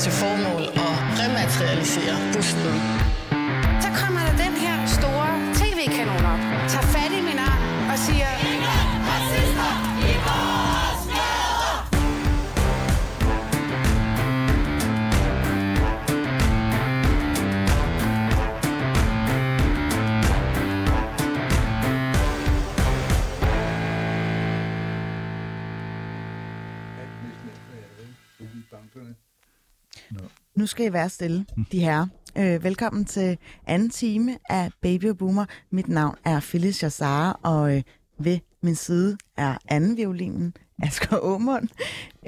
til formål at rematerialisere busten. Så kommer der den her store tv-kanon op, tager skal I være stille, de her. Øh, velkommen til anden time af Baby og Boomer. Mit navn er Phyllis Jassara, og øh, ved min side er anden violinen, Asger Aumund.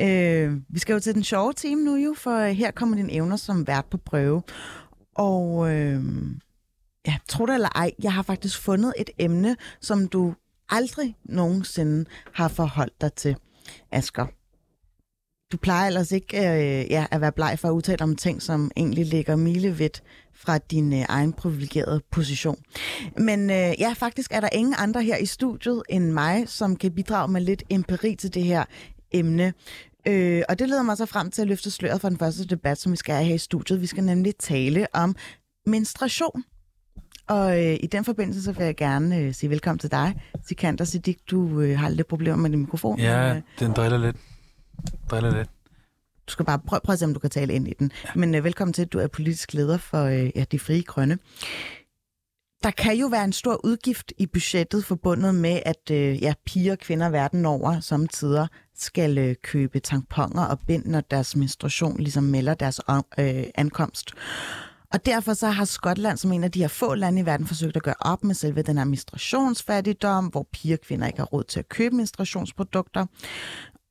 Øh, vi skal jo til den sjove time nu jo, for øh, her kommer dine evner som vært på prøve. Og øh, ja, tro det eller ej, jeg har faktisk fundet et emne, som du aldrig nogensinde har forholdt dig til, Asger. Du plejer ellers ikke øh, ja, at være bleg for at udtale om ting, som egentlig ligger milevidt fra din øh, egen privilegerede position. Men øh, ja, faktisk er der ingen andre her i studiet end mig, som kan bidrage med lidt empiri til det her emne. Øh, og det leder mig så frem til at løfte sløret for den første debat, som vi skal have her i studiet. Vi skal nemlig tale om menstruation. Og øh, i den forbindelse så vil jeg gerne øh, sige velkommen til dig, Sikander Siddik. Du øh, har lidt problemer med din mikrofon. men, Ja, øh, den driller lidt. Driller lidt. du skal bare prøve, prøve at se, om du kan tale ind i den. Ja. Men øh, velkommen til, at du er politisk leder for øh, ja, De Frie Grønne. Der kan jo være en stor udgift i budgettet forbundet med, at øh, ja, piger og kvinder verden over samtidig skal øh, købe tamponer og bind, når deres menstruation ligesom melder deres øh, ankomst. Og derfor så har Skotland som en af de her få lande i verden forsøgt at gøre op med selve den her menstruationsfattigdom, hvor piger og kvinder ikke har råd til at købe menstruationsprodukter.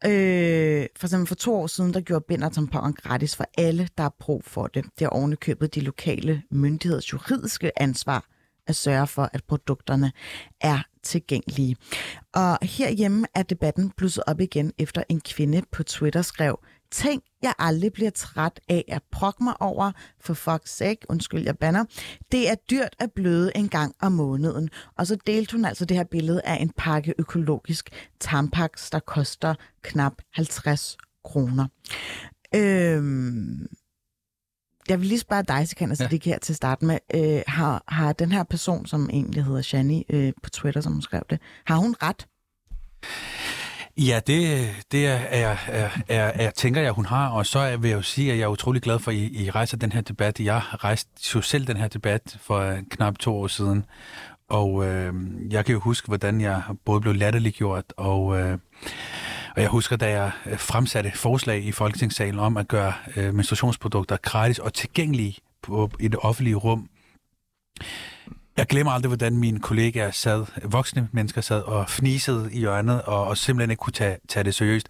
Øh, for eksempel for to år siden, der gjorde bind og tamponer gratis for alle, der har brug for det. Det er ovenikøbet de lokale myndigheders juridiske ansvar at sørge for, at produkterne er tilgængelige. Og herhjemme er debatten blusset op igen, efter en kvinde på Twitter skrev, Tænk, jeg aldrig bliver træt af at prokke mig over, for fuck's sake, undskyld, jeg banner. Det er dyrt at bløde en gang om måneden. Og så delte hun altså det her billede af en pakke økologisk tampax, der koster knap 50 kroner. Øhm, jeg vil lige spørge dig, Sikander ja. her til at starte med. Øh, har, har den her person, som egentlig hedder Shani øh, på Twitter, som hun skrev det, har hun ret? Ja, det, det er, er, er, er, er, tænker jeg, hun har. Og så vil jeg jo sige, at jeg er utrolig glad for, at I, I rejser den her debat. Jeg rejste jo selv den her debat for øh, knap to år siden. Og øh, jeg kan jo huske, hvordan jeg både blev latterliggjort, og, øh, og jeg husker, da jeg fremsatte forslag i Folketingssalen om at gøre øh, menstruationsprodukter gratis og tilgængelige på, i det offentlige rum. Jeg glemmer aldrig, hvordan mine kollegaer sad, voksne mennesker sad og fnisede i hjørnet, og, og simpelthen ikke kunne tage, tage det seriøst.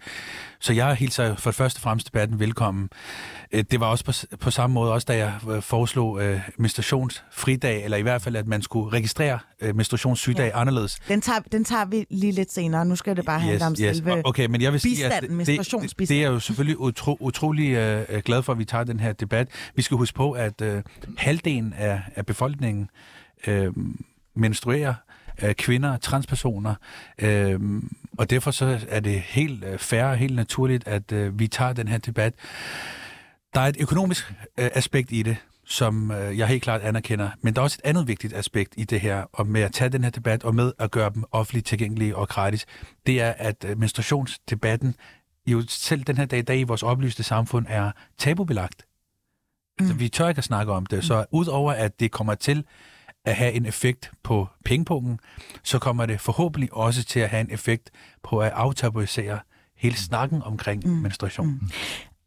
Så jeg hilser for det første og fremmest debatten velkommen. Øh, Det var også på, på samme måde, også da jeg øh, foreslog øh, menstruationsfridag, eller i hvert fald, at man skulle registrere øh, menstruationssygdag ja. anderledes. Den tager, den tager vi lige lidt senere. Nu skal det bare handle om selve Okay, men jeg vil sige, at det, det, det er jo selvfølgelig utro, utrolig øh, glad for, at vi tager den her debat. Vi skal huske på, at øh, halvdelen af, af befolkningen øh, menstruerer, øh, kvinder, transpersoner, øh, og derfor så er det helt øh, fair og helt naturligt, at øh, vi tager den her debat. Der er et økonomisk øh, aspekt i det, som øh, jeg helt klart anerkender, men der er også et andet vigtigt aspekt i det her, og med at tage den her debat og med at gøre dem offentligt tilgængelige og gratis, det er, at øh, menstruationsdebatten jo selv den her dag i dag i vores oplyste samfund er tabubelagt. Mm. Altså, vi tør ikke at snakke om det, så udover at det kommer til at have en effekt på pengepungen, så kommer det forhåbentlig også til at have en effekt på at aftabuisere hele snakken omkring mm. menstruation. Mm.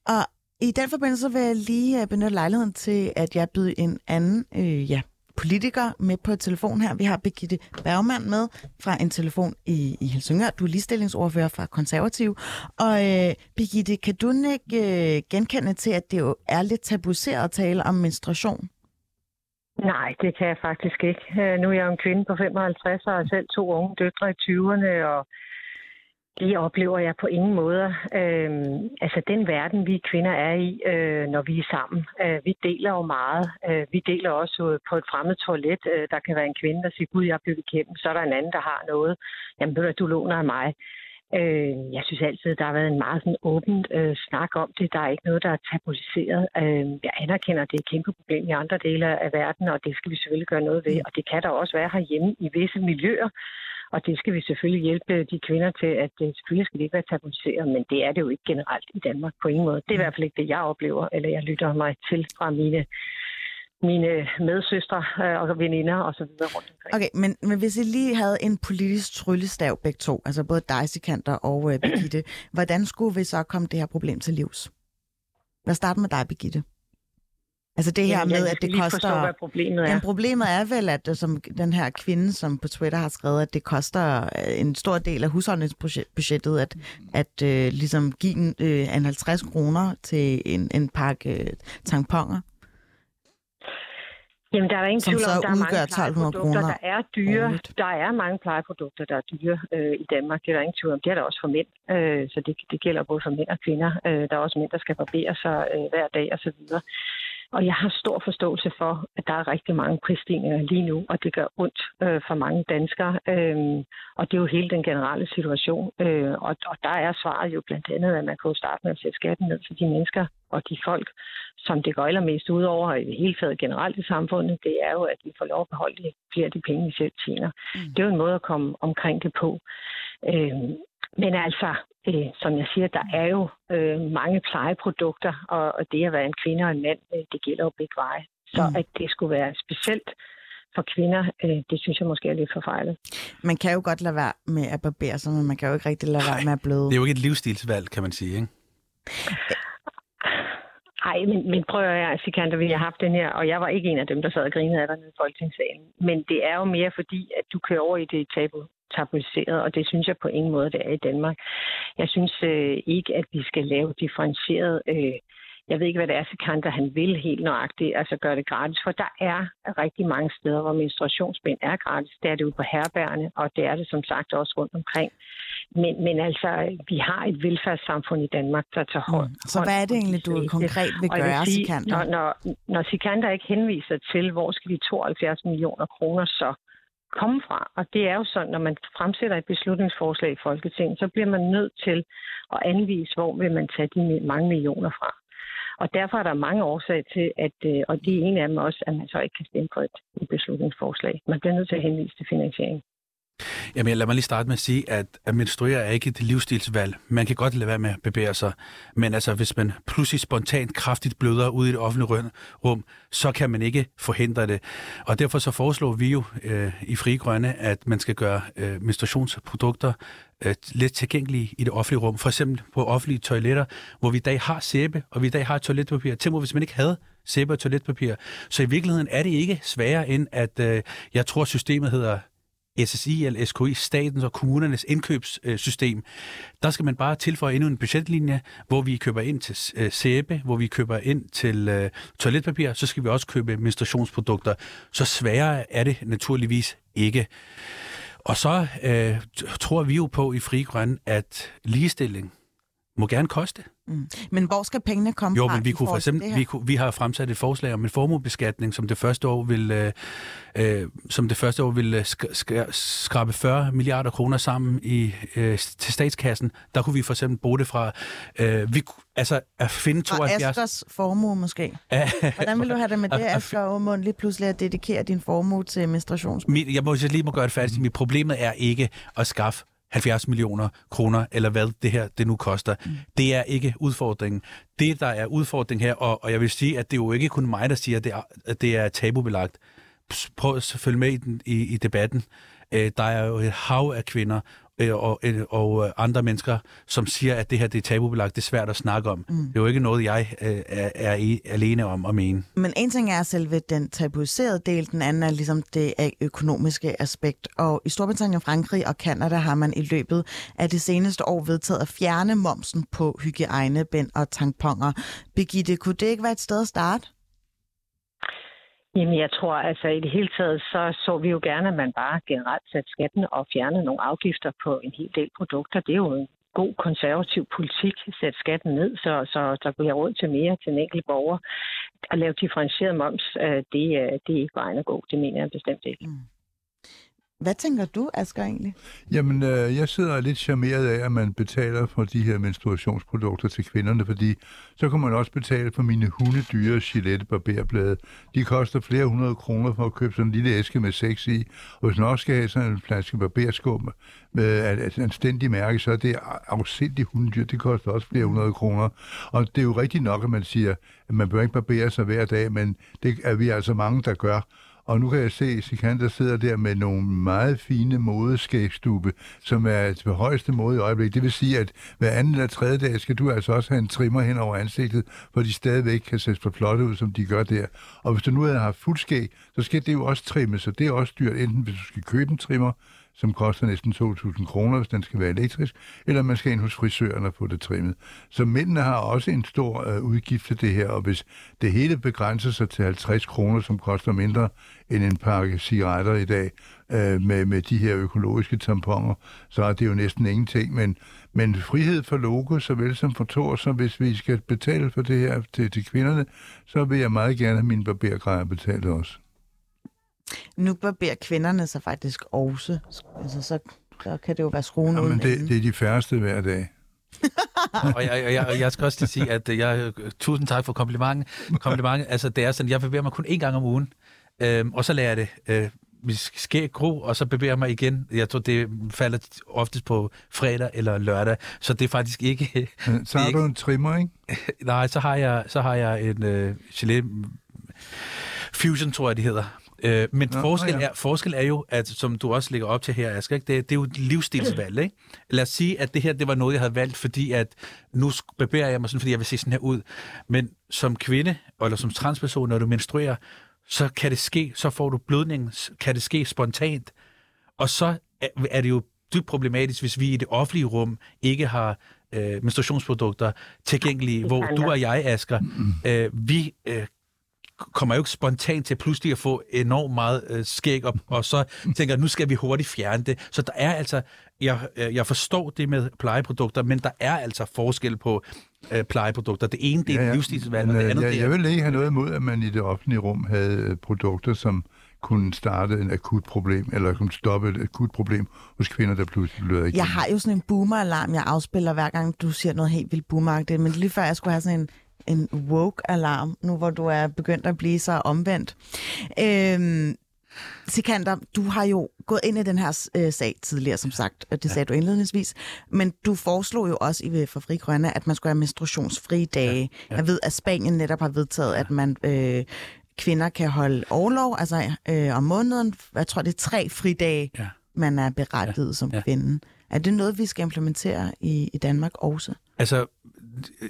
Og i den forbindelse vil jeg lige øh, benytte lejligheden til, at jeg byder en anden øh, ja, politiker med på telefon her. Vi har Birgitte Bergmann med fra en telefon i, i Helsingør. Du er ligestillingsordfører fra Konservativ. Og øh, Birgitte, kan du ikke øh, genkende til, at det jo er lidt tabuiseret at tale om menstruation? Nej, det kan jeg faktisk ikke. Øh, nu er jeg jo en kvinde på 55 og har selv to unge døtre i 20'erne, og det oplever jeg på ingen måder. Øhm, altså den verden, vi kvinder er i, øh, når vi er sammen, øh, vi deler jo meget. Øh, vi deler også på et fremmed toilet. Øh, der kan være en kvinde, der siger, gud, jeg er blevet igennem. Så er der en anden, der har noget. Jamen, du låner af mig. Øh, jeg synes altid, der har været en meget sådan åben øh, snak om det. Der er ikke noget, der er tabuiseret. Øh, jeg anerkender, at det er et kæmpe problem i andre dele af verden, og det skal vi selvfølgelig gøre noget ved. Og det kan der også være herhjemme i visse miljøer. Og det skal vi selvfølgelig hjælpe de kvinder til, at det selvfølgelig skal det ikke være tabuiseret, men det er det jo ikke generelt i Danmark på ingen måde. Det er i hvert fald ikke det, jeg oplever, eller jeg lytter mig til fra mine mine medsøstre øh, og veninder og så videre rundt omkring. Okay, men, men hvis I lige havde en politisk tryllestav begge to, altså både dig, Sikander og øh, Birgitte, hvordan skulle vi så komme det her problem til livs? Lad os starte med dig, Birgitte. Altså det her Jamen, med, at det lige koster... Forstå, hvad problemet er. Jamen, problemet er vel, at øh, som den her kvinde, som på Twitter har skrevet, at det koster øh, en stor del af husholdningsbudgettet at, at uh, ligesom give en, uh, en 50 kroner til en, en pakke uh, tamponer. Jamen, der er ingen Som tvivl så om, der er mange 1200 plejeprodukter, der er dyre. årligt. Der er mange plejeprodukter, der er dyre øh, i Danmark. Det er der ingen tvivl om. Det er der også for mænd. Øh, så det, det gælder både for mænd og kvinder. Øh, der er også mænd, der skal barbere sig øh, hver dag og så videre. Og jeg har stor forståelse for, at der er rigtig mange prisstigninger lige nu, og det gør ondt øh, for mange danskere. Øh, og det er jo hele den generelle situation. Øh, og, og der er svaret jo blandt andet, at man kan jo starte med at sætte skatten ned for de mennesker og de folk, som det går allermest ud over i det hele taget generelt i samfundet. Det er jo, at vi får lov at beholde flere af de penge, vi selv tjener. Mm. Det er jo en måde at komme omkring det på. Øh, men altså, øh, som jeg siger, der er jo øh, mange plejeprodukter, og, og det at være en kvinde og en mand, øh, det gælder jo begge veje. Så Mm. mm. at det skulle være specielt for kvinder, øh, det synes jeg måske er lidt forfejlet. Man kan jo godt lade være med at barbere sig, men man kan jo ikke rigtig lade være med at bløde. Det er jo ikke et livsstilsvalg, kan man sige, ikke? Ej, men, men prøv at høre, Sikander, vi har haft den her, og jeg var ikke en af dem, der sad og grinede af dig nede i Folketingssalen. Men det er jo mere fordi, at du kører over i det tabu, tabuiseret, og det synes jeg på ingen måde, det er i Danmark. Jeg synes øh, ikke, at vi skal lave differentieret... Øh, jeg ved ikke, hvad det er, Sikander han vil helt nøjagtigt, altså gøre det gratis, for der er rigtig mange steder, hvor menstruationsbind er gratis. Det er det jo på herbergerne, og det er det som sagt også rundt omkring. Men, men altså, vi har et velfærdssamfund i Danmark, der tager hånd. Mm. Så hvad er det egentlig, du konkret vil Og gøre, sige, Sikander? Når, når, når Sikander ikke henviser til, hvor skal de 72 millioner kroner så komme fra. Og det er jo sådan, når man fremsætter et beslutningsforslag i Folketinget, så bliver man nødt til at anvise, hvor vil man tage de mange millioner fra. Og derfor er der mange årsager til, at, øh, og det er en af dem også, at man så ikke kan stemme på et, et beslutningsforslag. Man bliver nødt til at henvise til finansiering. Jamen, lad mig lige starte med at sige, at at menstruere er ikke et livsstilsvalg. Man kan godt lade være med at bevæge sig, men altså, hvis man pludselig spontant kraftigt bløder ud i det offentlige rum, så kan man ikke forhindre det. Og derfor så foreslår vi jo øh, i Fri Grønne, at man skal gøre øh, menstruationsprodukter øh, let tilgængelige i det offentlige rum. For eksempel på offentlige toiletter, hvor vi i dag har sæbe, og vi i dag har toiletpapir. Tænk mig, hvis man ikke havde sæbe og toiletpapir. Så i virkeligheden er det ikke sværere end, at øh, jeg tror, systemet hedder SSI eller SKI, statens og kommunernes indkøbssystem, der skal man bare tilføje endnu en budgetlinje, hvor vi køber ind til øh, sæbe, hvor vi køber ind til øh, toiletpapir, så skal vi også købe menstruationsprodukter. Så sværere er det naturligvis ikke. Og så øh, tror vi jo på i Fri Grøn, at ligestilling må gerne koste. Mm. Men hvor skal pengene komme Jo, fra? men vi kunne for eksempel, vi, kunne, vi har fremsat et forslag om en formuebeskatning, som det første år vil, øh, øh, som det første år vil øh, sk- sk- skrabe 40 milliarder kroner sammen i øh, til statskassen. Der kunne vi for eksempel bruge det fra, øh, vi, altså at finde Fra 72... Askers formue måske. Hvordan vil du have det med det, Asger Aumund, lige pludselig at dedikere din formue til menstruations? Mit, jeg må lige må gøre det færdigt. Mit problemet er ikke at skaffe 70 millioner kroner, eller hvad det her det nu koster. Mm. Det er ikke udfordringen. Det, der er udfordringen her, og, og jeg vil sige, at det er jo ikke kun mig, der siger, at det er, at det er tabubelagt. Prøv at følge med i, den, i, i debatten. Øh, der er jo et hav af kvinder øh, og, øh, og øh, andre mennesker, som siger, at det her det er tabubelagt. Det er svært at snakke om. Mm. Det er jo ikke noget, jeg øh, er, er i, alene om at mene. Men en ting er selve den tabuiserede del, den anden er ligesom det økonomiske aspekt. Og i Storbritannien, Frankrig og Kanada har man i løbet af det seneste år vedtaget at fjerne momsen på hygiejnebind og tamponer. Birgitte, kunne det ikke være et sted at starte? Jamen, jeg tror altså i det hele taget, så så vi jo gerne, at man bare generelt satte skatten og fjernede nogle afgifter på en hel del produkter. Det er jo en god konservativ politik, sætte skatten ned, så, så der bliver råd til mere til en enkelt borger. At lave differentieret moms, øh, det, øh, det er ikke vejen at gå. Det mener jeg bestemt ikke. Mm. Hvad tænker du, Asger, egentlig? Jamen, øh, jeg sidder lidt charmeret af, at man betaler for de her menstruationsprodukter til kvinderne, fordi så kan man også betale for mine hundedyre Gillette barberblade. De koster flere hundrede kroner for at købe sådan en lille æske med sex i, og hvis man også skal have sådan en flaske barberskum med et anstændigt mærke, så er det afsindigt hundedyr. Det koster også flere hundrede kroner. Og det er jo rigtigt nok, at man siger, at man bør ikke barbere sig hver dag, men det er vi altså mange, der gør. Og nu kan jeg se, at Sikander sidder der med nogle meget fine modeskægstube, som er til højeste måde i øjeblikket. Det vil sige, at hver anden eller tredje dag skal du altså også have en trimmer hen over ansigtet, for de stadigvæk kan se så flotte ud, som de gør der. Og hvis du nu havde haft fuldskæg, så skal det jo også trimmes, så det er også dyrt, enten hvis du skal købe en trimmer, som koster næsten 2.000 kroner, hvis den skal være elektrisk, eller man skal ind hos frisøren og få det trimmet. Så mændene har også en stor øh, udgift til det her, og hvis det hele begrænser sig til 50 kroner, som koster mindre end en pakke cigaretter i dag, øh, med, med de her økologiske tamponer, så er det jo næsten ingenting. Men, men frihed for logo, såvel som for Thor, så hvis vi skal betale for det her til, til kvinderne, så vil jeg meget gerne have mine barbergrejer betalt også. Nu barberer kvinderne sig faktisk også. Altså, så, så kan det jo være skruen Jamen, det, det er de færreste hver dag. og, jeg, og, jeg, og jeg skal også sige, at jeg, tusind tak for komplimentet. komplimentet. Altså, det er sådan, jeg bevæger mig kun én gang om ugen, øhm, og så lærer jeg det. Øh, vi skal gro, og så bevæger mig igen. Jeg tror, det falder oftest på fredag eller lørdag, så det er faktisk ikke... Så har du en trimmer, ikke? Nej, så har jeg, så har jeg en øh, gelé Fusion, tror jeg, det hedder. Øh, men Nå, forskel, ja. er, forskel er jo, at som du også lægger op til her, Asger, ikke? Det, det er jo et livsstilsvalg. Ikke? Lad os sige, at det her det var noget, jeg havde valgt, fordi at nu barberer jeg mig sådan, fordi jeg vil se sådan her ud. Men som kvinde, eller som transperson, når du menstruerer, så kan det ske, så får du blødning, kan det ske spontant. Og så er det jo dybt problematisk, hvis vi i det offentlige rum ikke har øh, menstruationsprodukter tilgængelige, hvor du og jeg, Asger, øh, vi øh, kommer jo ikke spontant til pludselig at få enormt meget øh, skæg op, og så tænker nu skal vi hurtigt fjerne det. Så der er altså, jeg, øh, jeg forstår det med plejeprodukter, men der er altså forskel på øh, plejeprodukter. Det ene, det er ja, ja. livsstilsvalg, og det øh, andet, jeg, det er... Jeg vil ikke have noget imod, at man i det offentlige rum havde øh, produkter, som kunne starte en akut problem, eller kunne stoppe et akut problem hos kvinder, der pludselig bløder ikke. Jeg har jo sådan en boomer-alarm, jeg afspiller hver gang, du siger noget helt vildt boomeragtigt, men lige før jeg skulle have sådan en en woke-alarm, nu hvor du er begyndt at blive så omvendt. Øhm, Sikander, du har jo gået ind i den her øh, sag tidligere, som sagt, og det sagde ja. du indledningsvis, men du foreslog jo også i for Fri Grønne, at man skulle have menstruationsfri dage. Ja. Ja. Jeg ved, at Spanien netop har vedtaget, ja. at man øh, kvinder kan holde overlov, altså øh, om måneden, jeg tror det er tre fridage, ja. man er berettiget ja. som ja. kvinde. Er det noget, vi skal implementere i, i Danmark også? Altså,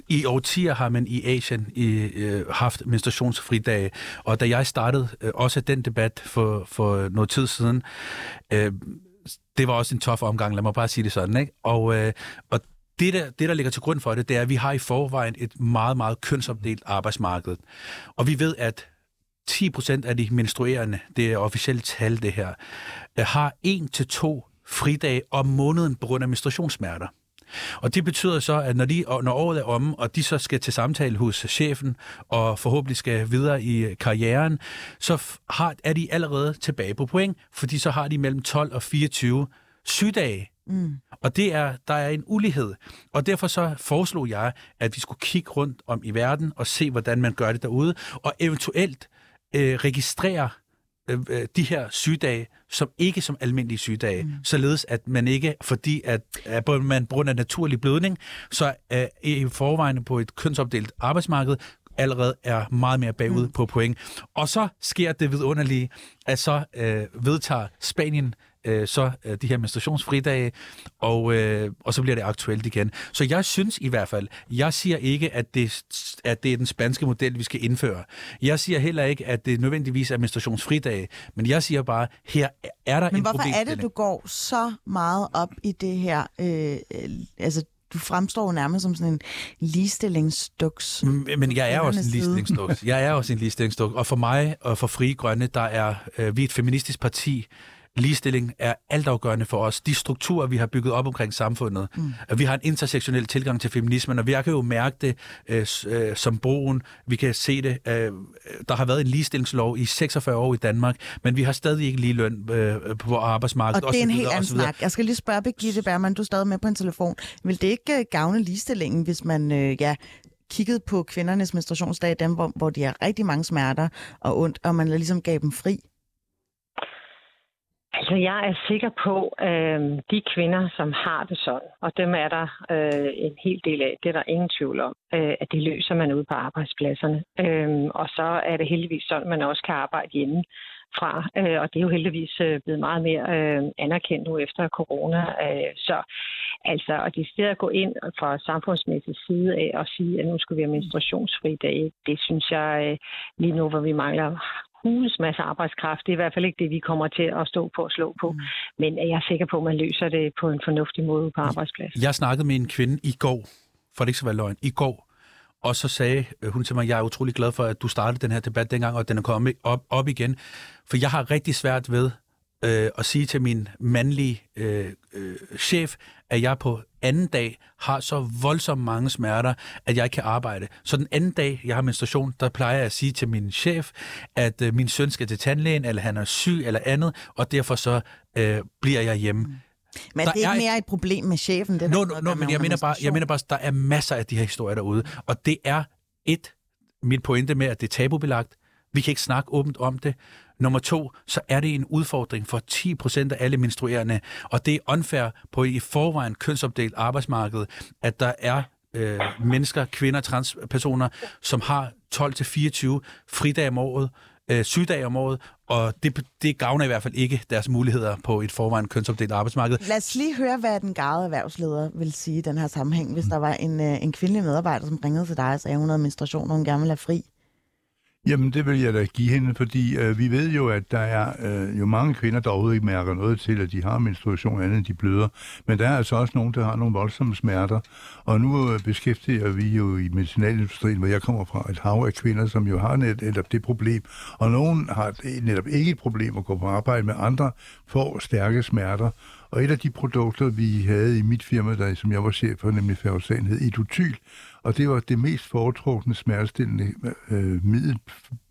i årtier har man i Asien i, øh, haft menstruationsfri dage, og da jeg startede øh, også den debat for, for noget tid siden, øh, det var også en tof omgang, lad mig bare sige det sådan, ikke? Og, øh, og det der, det, der ligger til grund for det, det er, at vi har i forvejen et meget, meget kønsopdelt arbejdsmarked. Og vi ved, at 10 procent af de menstruerende, det er officielt tal det her, øh, har en til to fridage om måneden på grund af menstruationssmerter. Og det betyder så, at når, de, når året er omme, og de så skal til samtale hos chefen, og forhåbentlig skal videre i karrieren, så har, er de allerede tilbage på point, fordi så har de mellem 12 og 24 sygdage. Mm. Og det er, der er en ulighed. Og derfor så foreslog jeg, at vi skulle kigge rundt om i verden og se, hvordan man gør det derude, og eventuelt øh, registrere Øh, øh, de her sygdage som ikke som almindelige sygdage, mm. således at man ikke, fordi at, at man grund af naturlig blødning, så er i forvejen på et kønsopdelt arbejdsmarked, allerede er meget mere bagud mm. på point. Og så sker det vidunderlige, at så øh, vedtager Spanien øh, så øh, de her menstruationsfridage, og, øh, og så bliver det aktuelt igen. Så jeg synes i hvert fald, jeg siger ikke, at det, at det er den spanske model, vi skal indføre. Jeg siger heller ikke, at det nødvendigvis er menstruationsfridage, men jeg siger bare, her er der men en problem. Men hvorfor er det, du går så meget op i det her, øh, altså du fremstår nærmest som sådan en ligestillingsduks. Men jeg er også en ligestillingsduks. Jeg er også en ligestillingsduks. Og for mig og for Frie Grønne, der er øh, vi et feministisk parti, ligestilling er altafgørende for os. De strukturer, vi har bygget op omkring samfundet. Mm. At vi har en intersektionel tilgang til feminismen, og vi kan jo mærke det øh, øh, som broen. Vi kan se det. Øh, der har været en ligestillingslov i 46 år i Danmark, men vi har stadig ikke lige løn øh, på arbejdsmarkedet. Og det er en helt anden snak. Jeg skal lige spørge Birgitte Bergman, du er stadig med på en telefon. Vil det ikke øh, gavne ligestillingen, hvis man øh, ja, kiggede på kvindernes menstruationsdage, dem hvor, hvor de har rigtig mange smerter og ondt, og man ligesom gav dem fri? Altså, jeg er sikker på, at øh, de kvinder, som har det sådan, og dem er der øh, en hel del af, det er der ingen tvivl om, øh, at det løser man ude på arbejdspladserne. Øh, og så er det heldigvis sådan, at man også kan arbejde hjemme fra, øh, og det er jo heldigvis øh, blevet meget mere øh, anerkendt nu efter corona. Øh, så altså, og de steder at gå ind fra samfundsmæssig side af og sige, at nu skal vi have menstruationsfri dage, det synes jeg øh, lige nu, hvor vi mangler hulens masse arbejdskraft. Det er i hvert fald ikke det, vi kommer til at stå på og slå på. Mm. Men jeg er sikker på, at man løser det på en fornuftig måde på arbejdspladsen. Jeg snakkede med en kvinde i går, for det ikke skal være løgn, i går, og så sagde øh, hun til mig, jeg er utrolig glad for, at du startede den her debat dengang, og den er kommet op, op igen. For jeg har rigtig svært ved øh, at sige til min mandlige øh, øh, chef, at jeg på anden dag har så voldsomt mange smerter, at jeg ikke kan arbejde. Så den anden dag, jeg har menstruation, der plejer jeg at sige til min chef, at øh, min søn skal til tandlægen, eller han er syg, eller andet, og derfor så øh, bliver jeg hjemme. Mm. Men Der det er ikke mere et problem med chefen. Det no, noget no, at men jeg mener, bare, jeg mener bare, der er masser af de her historier derude, og det er et, mit pointe med, at det er tabubelagt. Vi kan ikke snakke åbent om det. Nummer to, så er det en udfordring for 10 procent af alle menstruerende, og det er unfair på i forvejen kønsopdelt arbejdsmarked, at der er øh, mennesker, kvinder, transpersoner, som har 12-24 fridage om året, øh, sygedage om året, og det, det gavner i hvert fald ikke deres muligheder på et forvejen kønsopdelt arbejdsmarked. Lad os lige høre, hvad den garede erhvervsleder vil sige i den her sammenhæng, hvis der var en, øh, en kvindelig medarbejder, som ringede til dig og sagde, at hun havde menstruation, og hun gerne ville have fri. Jamen, det vil jeg da give hende, fordi øh, vi ved jo, at der er øh, jo mange kvinder, der overhovedet ikke mærker noget til, at de har menstruation andet end de bløder. Men der er altså også nogen, der har nogle voldsomme smerter. Og nu øh, beskæftiger vi jo i medicinalindustrien, hvor jeg kommer fra, et hav af kvinder, som jo har net, netop det problem. Og nogen har det- netop ikke et problem at gå på arbejde med andre, får stærke smerter. Og et af de produkter, vi havde i mit firma, der, som jeg var chef for, nemlig Ferrosan, hed Idotyl. Og det var det mest foretrukne smertestillende øh, middel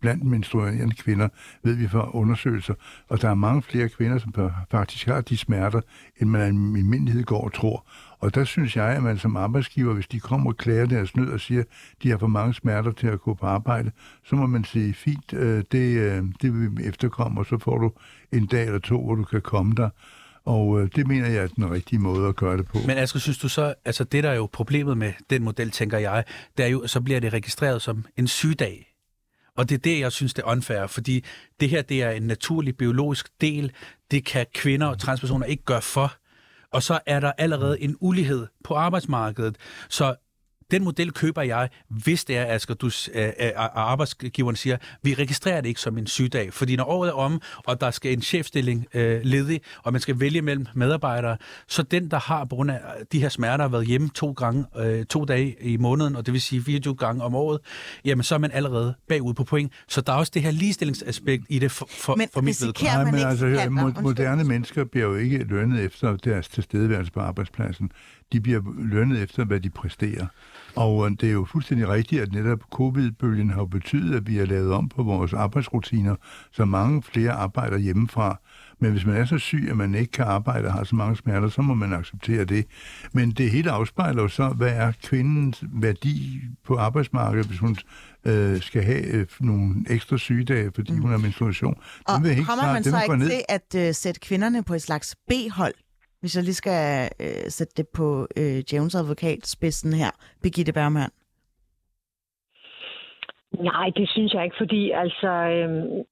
blandt menstruerende kvinder, ved vi fra undersøgelser. Og der er mange flere kvinder, som faktisk har de smerter, end man i almindelighed går og tror. Og der synes jeg, at man som arbejdsgiver, hvis de kommer og klager deres nød og siger, at de har for mange smerter til at gå på arbejde, så må man sige, fint, øh, det, øh, det vil vi efterkomme, og så får du en dag eller to, hvor du kan komme der. Og øh, det mener jeg er den rigtige måde at gøre det på. Men Asger, synes du så, altså det der er jo problemet med den model, tænker jeg, det er jo, så bliver det registreret som en sygdag. Og det er det, jeg synes, det er unfair, fordi det her, det er en naturlig biologisk del. Det kan kvinder og transpersoner ikke gøre for. Og så er der allerede en ulighed på arbejdsmarkedet. Så den model køber jeg, hvis det er, Asger, du, øh, øh, arbejdsgiveren siger, vi registrerer det ikke som en sygdag. Fordi når året er om, og der skal en chefstilling øh, ledig, og man skal vælge mellem medarbejdere, så den, der har på grund af de her smerter været hjemme to gange, øh, to dage i måneden, og det vil sige 24 gange om året, jamen så er man allerede bagud på point. Så der er også det her ligestillingsaspekt i det for, for, Men for mit vedkommende. Nej, man men ikke altså, Undskyld. moderne mennesker bliver jo ikke lønnet efter deres tilstedeværelse på arbejdspladsen. De bliver lønnet efter, hvad de præsterer. Og øh, det er jo fuldstændig rigtigt, at netop covid-bølgen har betydet, at vi har lavet om på vores arbejdsrutiner, så mange flere arbejder hjemmefra. Men hvis man er så syg, at man ikke kan arbejde og har så mange smerter, så må man acceptere det. Men det hele afspejler jo så, hvad er kvindens værdi på arbejdsmarkedet, hvis hun øh, skal have øh, nogle ekstra sygedage, fordi mm. hun har menstruation. Og Den helt kommer man så ikke til at øh, sætte kvinderne på et slags B-hold, hvis jeg lige skal øh, sætte det på øh, Jones advokatspidsen her, Birgitte Bergmann? Nej, det synes jeg ikke, fordi altså, øh,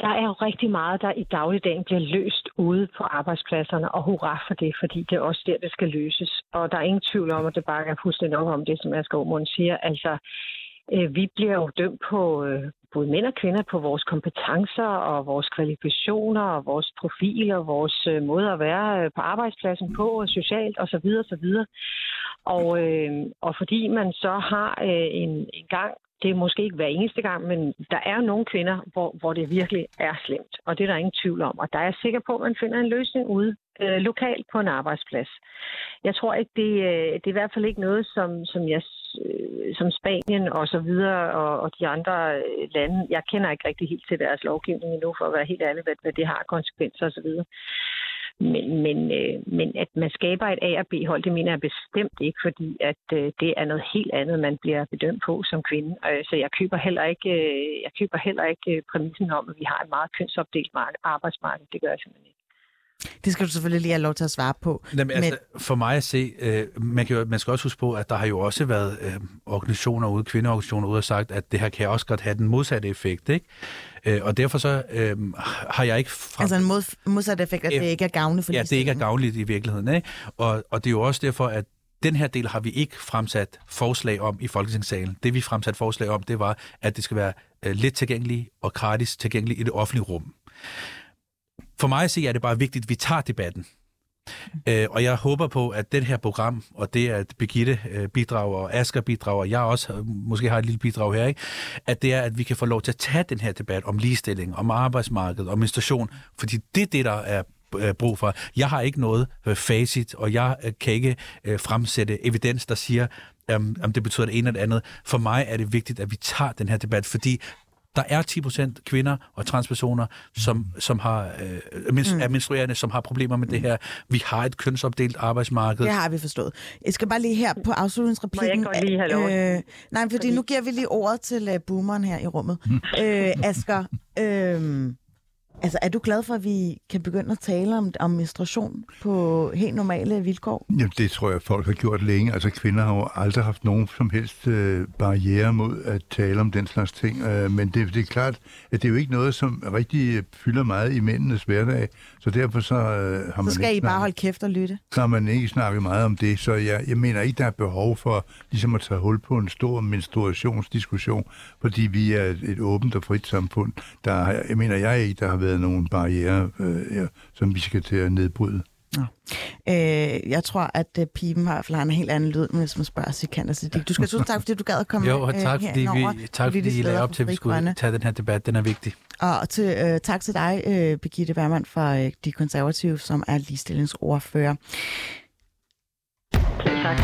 der er jo rigtig meget, der i dagligdagen bliver løst ude på arbejdspladserne, og hurra for det, fordi det er også der, det skal løses. Og der er ingen tvivl om, at det bare er fuldstændig op om det, som Asger Aumund siger. Altså, øh, vi bliver jo dømt på øh, både mænd og kvinder på vores kompetencer og vores kvalifikationer og vores profil og vores øh, måde at være øh, på arbejdspladsen på øh, og socialt osv. osv. Og, øh, og fordi man så har øh, en, en gang det er måske ikke hver eneste gang, men der er nogle kvinder, hvor, hvor det virkelig er slemt. Og det er der ingen tvivl om. Og der er jeg sikker på, at man finder en løsning ude øh, lokalt på en arbejdsplads. Jeg tror ikke, det, øh, det er i hvert fald ikke noget, som, som, jeg, øh, som Spanien og så videre og, og de andre øh, lande, jeg kender ikke rigtig helt til deres lovgivning endnu, for at være helt ærlig, hvad, hvad det har konsekvenser og så videre. Men, men, øh, men at man skaber et A- og B-hold, det mener jeg bestemt ikke, fordi at øh, det er noget helt andet, man bliver bedømt på som kvinde. Øh, så jeg køber heller ikke, øh, jeg køber heller ikke øh, præmissen om, at vi har et meget kønsopdelt marked, arbejdsmarked. Det gør jeg simpelthen ikke. Det skal du selvfølgelig lige have lov til at svare på. Jamen, altså, for mig at se, øh, man, kan jo, man skal også huske på, at der har jo også været øh, organisationer ude, kvindeorganisationer ude og sagt, at det her kan også godt have den modsatte effekt, ikke? Øh, og derfor så øh, har jeg ikke... Frem... Altså en mod, modsat effekt, at det ikke er gavnligt for Ja, det ikke er gavnligt i virkeligheden, ikke? Og, og det er jo også derfor, at den her del har vi ikke fremsat forslag om i Folketingssalen. Det vi fremsat forslag om, det var, at det skal være øh, let tilgængeligt og gratis tilgængeligt i det offentlige rum. For mig at se er det bare vigtigt, at vi tager debatten. Øh, og jeg håber på, at det her program, og det at Birgitte øh, bidrager, og Asger bidrager, og jeg også øh, måske har et lille bidrag her, ikke? at det er, at vi kan få lov til at tage den her debat om ligestilling, om arbejdsmarkedet, om menstruation, fordi det er det, der er øh, brug for. Jeg har ikke noget øh, facit, og jeg øh, kan ikke øh, fremsætte evidens, der siger, øhm, om det betyder det ene eller det andet. For mig er det vigtigt, at vi tager den her debat, fordi der er 10% kvinder og transpersoner, som, som har, øh, menstru- mm. er menstruerende, som har problemer med det her. Vi har et kønsopdelt arbejdsmarked. Det har vi forstået. Jeg skal bare lige her på afslutningsreplikken... Må jeg godt lige have lov? Øh, nej, fordi, fordi nu giver vi lige ordet til uh, boomeren her i rummet. øh, Asger, øh, altså er du glad for, at vi kan begynde at tale om, om menstruation på helt normale vilkår? Jamen, det tror jeg, folk har gjort længe. Altså, kvinder har jo aldrig haft nogen som helst øh, barriere mod at tale om den slags ting. Øh, men det, det er klart, at det er jo ikke noget, som rigtig fylder meget i mændenes hverdag. Så derfor så øh, har man Så skal ikke I bare snakket, holde kæft og lytte. så har man ikke snakket meget om det. Så jeg, jeg mener ikke, der er behov for ligesom at tage hul på en stor menstruationsdiskussion, fordi vi er et, et åbent og frit samfund. Der, jeg mener jeg ikke, der har været nogle barriere, øh, ja, som vi skal til at nedbryde. Øh, jeg tror, at uh, Piben har, for han en helt anden lyd, men hvis man spørger Sikander Siddiq. Du skal tusind tak, fordi du gad at komme Jo, og tak, øh, fordi, herinover. vi, tak, fordi I lagde op til, at vi skulle Grønne. tage den her debat. Den er vigtig. Og til, øh, tak til dig, øh, Birgitte Bergmann fra øh, De Konservative, som er ligestillingsordfører. Selv tak.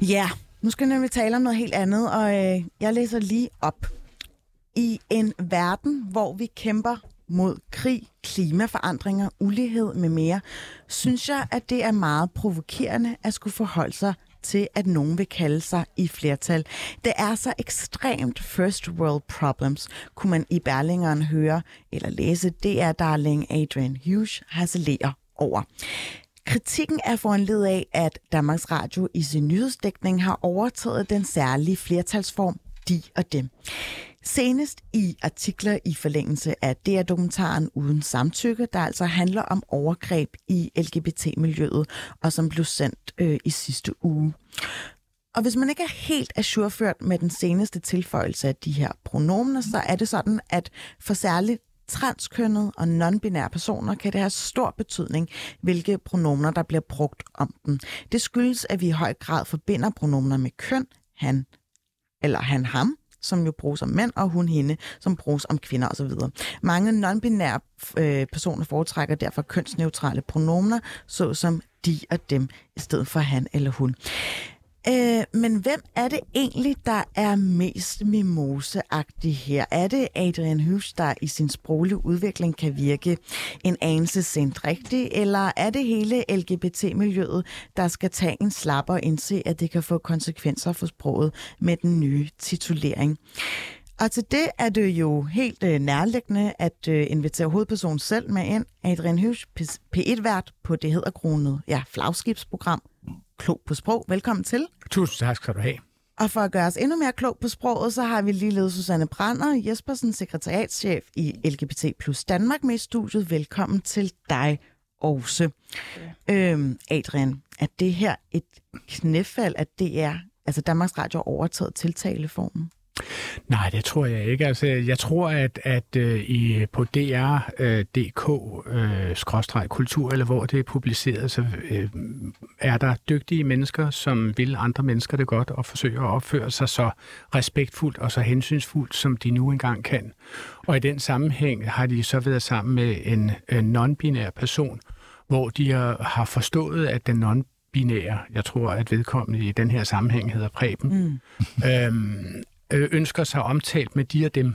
Ja, nu skal jeg nemlig tale om noget helt andet, og øh, jeg læser lige op. I en verden, hvor vi kæmper mod krig, klimaforandringer, ulighed med mere, synes jeg, at det er meget provokerende at skulle forholde sig til, at nogen vil kalde sig i flertal. Det er så ekstremt first world problems, kunne man i Berlingeren høre eller læse DR Darling Adrian Hughes harcelerer over. Kritikken er foranledet af, at Danmarks Radio i sin nyhedsdækning har overtaget den særlige flertalsform de og dem. Senest i artikler i forlængelse af DR-dokumentaren Uden Samtykke, der altså handler om overgreb i LGBT-miljøet, og som blev sendt øh, i sidste uge. Og hvis man ikke er helt assurført med den seneste tilføjelse af de her pronomener, så er det sådan, at for særligt transkønnede og non-binære personer kan det have stor betydning, hvilke pronomener der bliver brugt om dem. Det skyldes, at vi i høj grad forbinder pronomener med køn, han eller han ham, som jo bruges om mænd, og hun hende, som bruges om kvinder osv. Mange non-binære øh, personer foretrækker derfor kønsneutrale pronomener, såsom de og dem, i stedet for han eller hun. Øh, men hvem er det egentlig, der er mest mimoseagtig her? Er det Adrian Hughes, der i sin sproglige udvikling kan virke en anelse sendrigtig, eller er det hele LGBT-miljøet, der skal tage en slap og indse, at det kan få konsekvenser for sproget med den nye titulering? Og til det er det jo helt øh, nærliggende at øh, invitere hovedpersonen selv med ind. Adrian Hughes, P1-vært på det hedderkronede ja, flagskibsprogram Klog på sprog. Velkommen til. Tusind tak skal du have. Og for at gøre os endnu mere klog på sproget, så har vi ligeledes Susanne Brander, Jespersen, sekretariatschef i LGBT plus Danmark med i studiet. Velkommen til dig også. Øhm, Adrian, er det her et knæfald, at det er, altså Danmarks Radio har overtaget tiltaleformen? Nej, det tror jeg ikke. Altså, jeg tror, at, at uh, i, på DR.dk uh, uh, kultur, eller hvor det er publiceret, så uh, er der dygtige mennesker, som vil andre mennesker det godt og forsøger at opføre sig så respektfuldt og så hensynsfuldt, som de nu engang kan. Og i den sammenhæng har de så været sammen med en, en non-binær person, hvor de har forstået, at den non binære, jeg tror, at vedkommende i den her sammenhæng hedder Preben, mm. øhm, øh, ønsker sig omtalt med de og dem.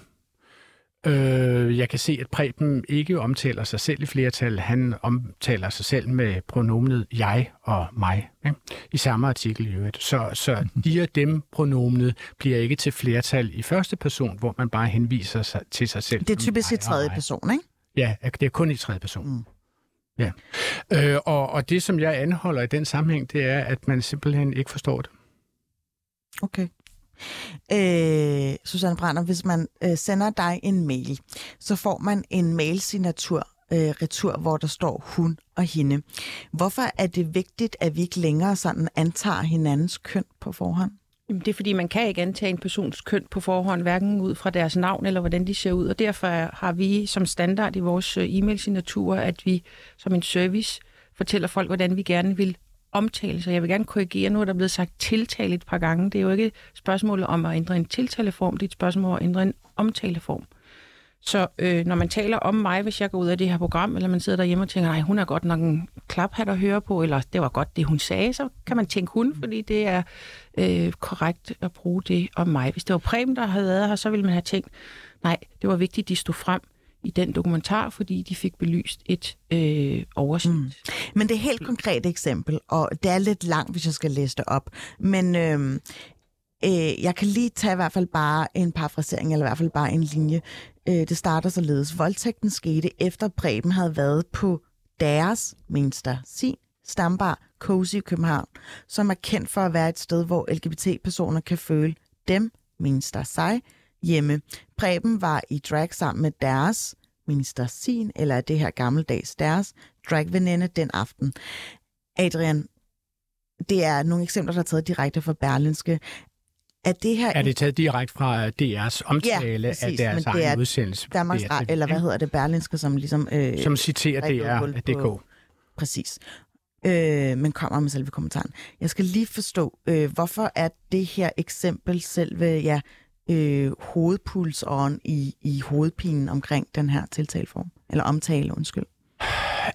Øh, jeg kan se, at Preben ikke omtaler sig selv i flertal. Han omtaler sig selv med pronomenet jeg og mig ikke? i samme artikel i øvrigt. Så, så de og dem pronomenet bliver ikke til flertal i første person, hvor man bare henviser sig til sig selv. Det er typisk i tredje person, ikke? Ja, det er kun i tredje person. Mm. Ja. Øh, og, og det, som jeg anholder i den sammenhæng, det er, at man simpelthen ikke forstår det. Okay. Øh, Susanne Brander, hvis man øh, sender dig en mail, så får man en mailsignatur øh, retur, hvor der står hun og hende. Hvorfor er det vigtigt, at vi ikke længere sådan antager hinandens køn på forhånd? Jamen, det er fordi, man kan ikke antage en persons køn på forhånd, hverken ud fra deres navn eller hvordan de ser ud. Og derfor har vi som standard i vores øh, e-mail-signaturer, at vi som en service fortæller folk, hvordan vi gerne vil omtale så Jeg vil gerne korrigere, nu er der blevet sagt tiltale et par gange. Det er jo ikke et spørgsmål om at ændre en tiltaleform, det er et spørgsmål om at ændre en omtaleform. Så øh, når man taler om mig, hvis jeg går ud af det her program, eller man sidder derhjemme og tænker, nej, hun er godt nok en klaphat at høre på, eller det var godt det, hun sagde, så kan man tænke hun, fordi det er øh, korrekt at bruge det om mig. Hvis det var Preben, der havde været her, så ville man have tænkt, nej, det var vigtigt, de stod frem i den dokumentar, fordi de fik belyst et øh, oversigt. Mm. Men det er et helt konkret eksempel, og det er lidt langt, hvis jeg skal læse det op. Men øh, øh, jeg kan lige tage i hvert fald bare en parafrasering, eller i hvert fald bare en linje. Øh, det starter således. Voldtægten skete efter Preben havde været på deres, mens der, sin stambar Cozy i København, som er kendt for at være et sted, hvor LGBT-personer kan føle dem, mens der sig, hjemme. Preben var i drag sammen med deres, minister sin, eller det her gammeldags deres, dragveninde den aften. Adrian, det er nogle eksempler, der er taget direkte fra Berlinske. Er det her... Er det taget direkte fra DR's omtale ja, præcis, af deres egen er udsendelse? Danmarks, eller hvad hedder det, Berlinske, som ligesom... Øh, som citerer DR.dk. Præcis. Øh, men kommer med selve kommentaren. Jeg skal lige forstå, øh, hvorfor er det her eksempel selve ja, øh, hovedpulsåren i, i hovedpinen omkring den her tiltaleform? Eller omtale, undskyld.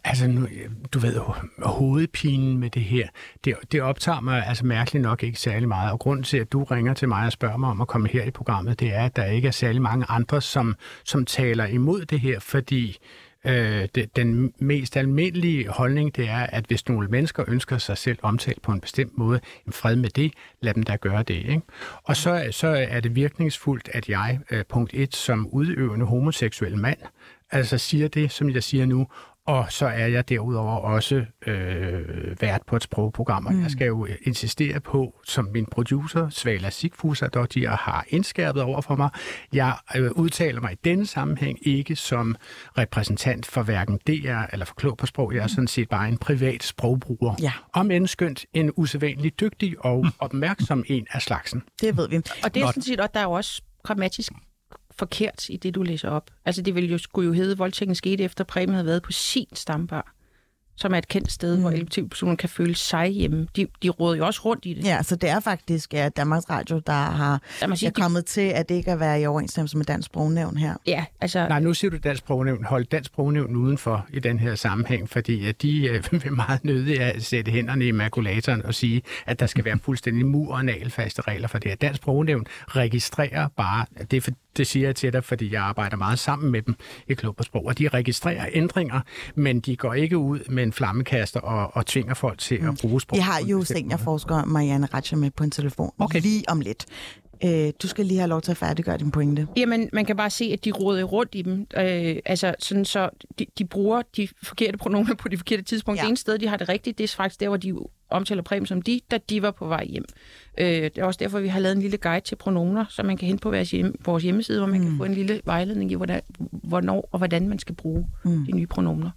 Altså, nu, du ved, jo, hovedpinen med det her, det, det optager mig altså mærkeligt nok ikke særlig meget. Og grunden til, at du ringer til mig og spørger mig om at komme her i programmet, det er, at der ikke er særlig mange andre, som, som taler imod det her, fordi øh, Øh, det, den mest almindelige holdning, det er, at hvis nogle mennesker ønsker sig selv omtalt på en bestemt måde, en fred med det, lad dem da gøre det. Ikke? Og så, så er det virkningsfuldt, at jeg, øh, punkt et, som udøvende homoseksuel mand, altså siger det, som jeg siger nu, og så er jeg derudover også øh, vært på et sprogprogram, og mm. jeg skal jo insistere på, som min producer, Svala Sigfusa, de har indskærpet over for mig, jeg øh, udtaler mig i denne sammenhæng ikke som repræsentant for hverken DR eller for Klog på Sprog. Jeg er sådan set bare en privat sprogbruger. Ja. Om end skønt en usædvanlig dygtig og opmærksom en af slagsen. Det ved vi. Og det er sådan set også, der er jo også grammatisk forkert i det, du læser op. Altså, det ville jo, skulle jo hedde, at voldtægten skete efter Præmien havde været på sin stambar som er et kendt sted, mm. hvor LGBT-personer kan føle sig hjemme. De, de råder jo også rundt i det. Ja, så det er faktisk ja, Danmarks Radio, der har sige, er kommet de... til, at det ikke er være i overensstemmelse med dansk sprognævn her. Ja, altså... Nej, nu siger du dansk sprognævn. Hold dansk sprognævn udenfor i den her sammenhæng, fordi at de øh, vil meget nødig at sætte hænderne i makulatoren og sige, at der skal være fuldstændig mur- og nagelfaste regler for det her. Dansk sprognævn registrerer bare, det, for, det siger jeg til dig, fordi jeg arbejder meget sammen med dem i Klub og Sprog, og de registrerer ændringer, men de går ikke ud med en flammekaster og, og tvinger folk til mm. at bruge sprog. Vi har jo seniorforsker Marianne Ratcher med på en telefon okay. lige om lidt. Øh, du skal lige have lov til at færdiggøre din pointe. Jamen, man kan bare se, at de råder rundt i dem. Øh, altså, sådan så de, de bruger de forkerte pronomer på de forkerte tidspunkter. Ja. Det ene sted, de har det rigtigt, det er faktisk der, hvor de omtaler Preben som de, da de var på vej hjem. Øh, det er også derfor, vi har lavet en lille guide til pronomer, som man kan hente på vores, hjemme, vores hjemmeside, hvor man mm. kan få en lille vejledning i, hvordan, hvornår og hvordan man skal bruge mm. de nye pronomer.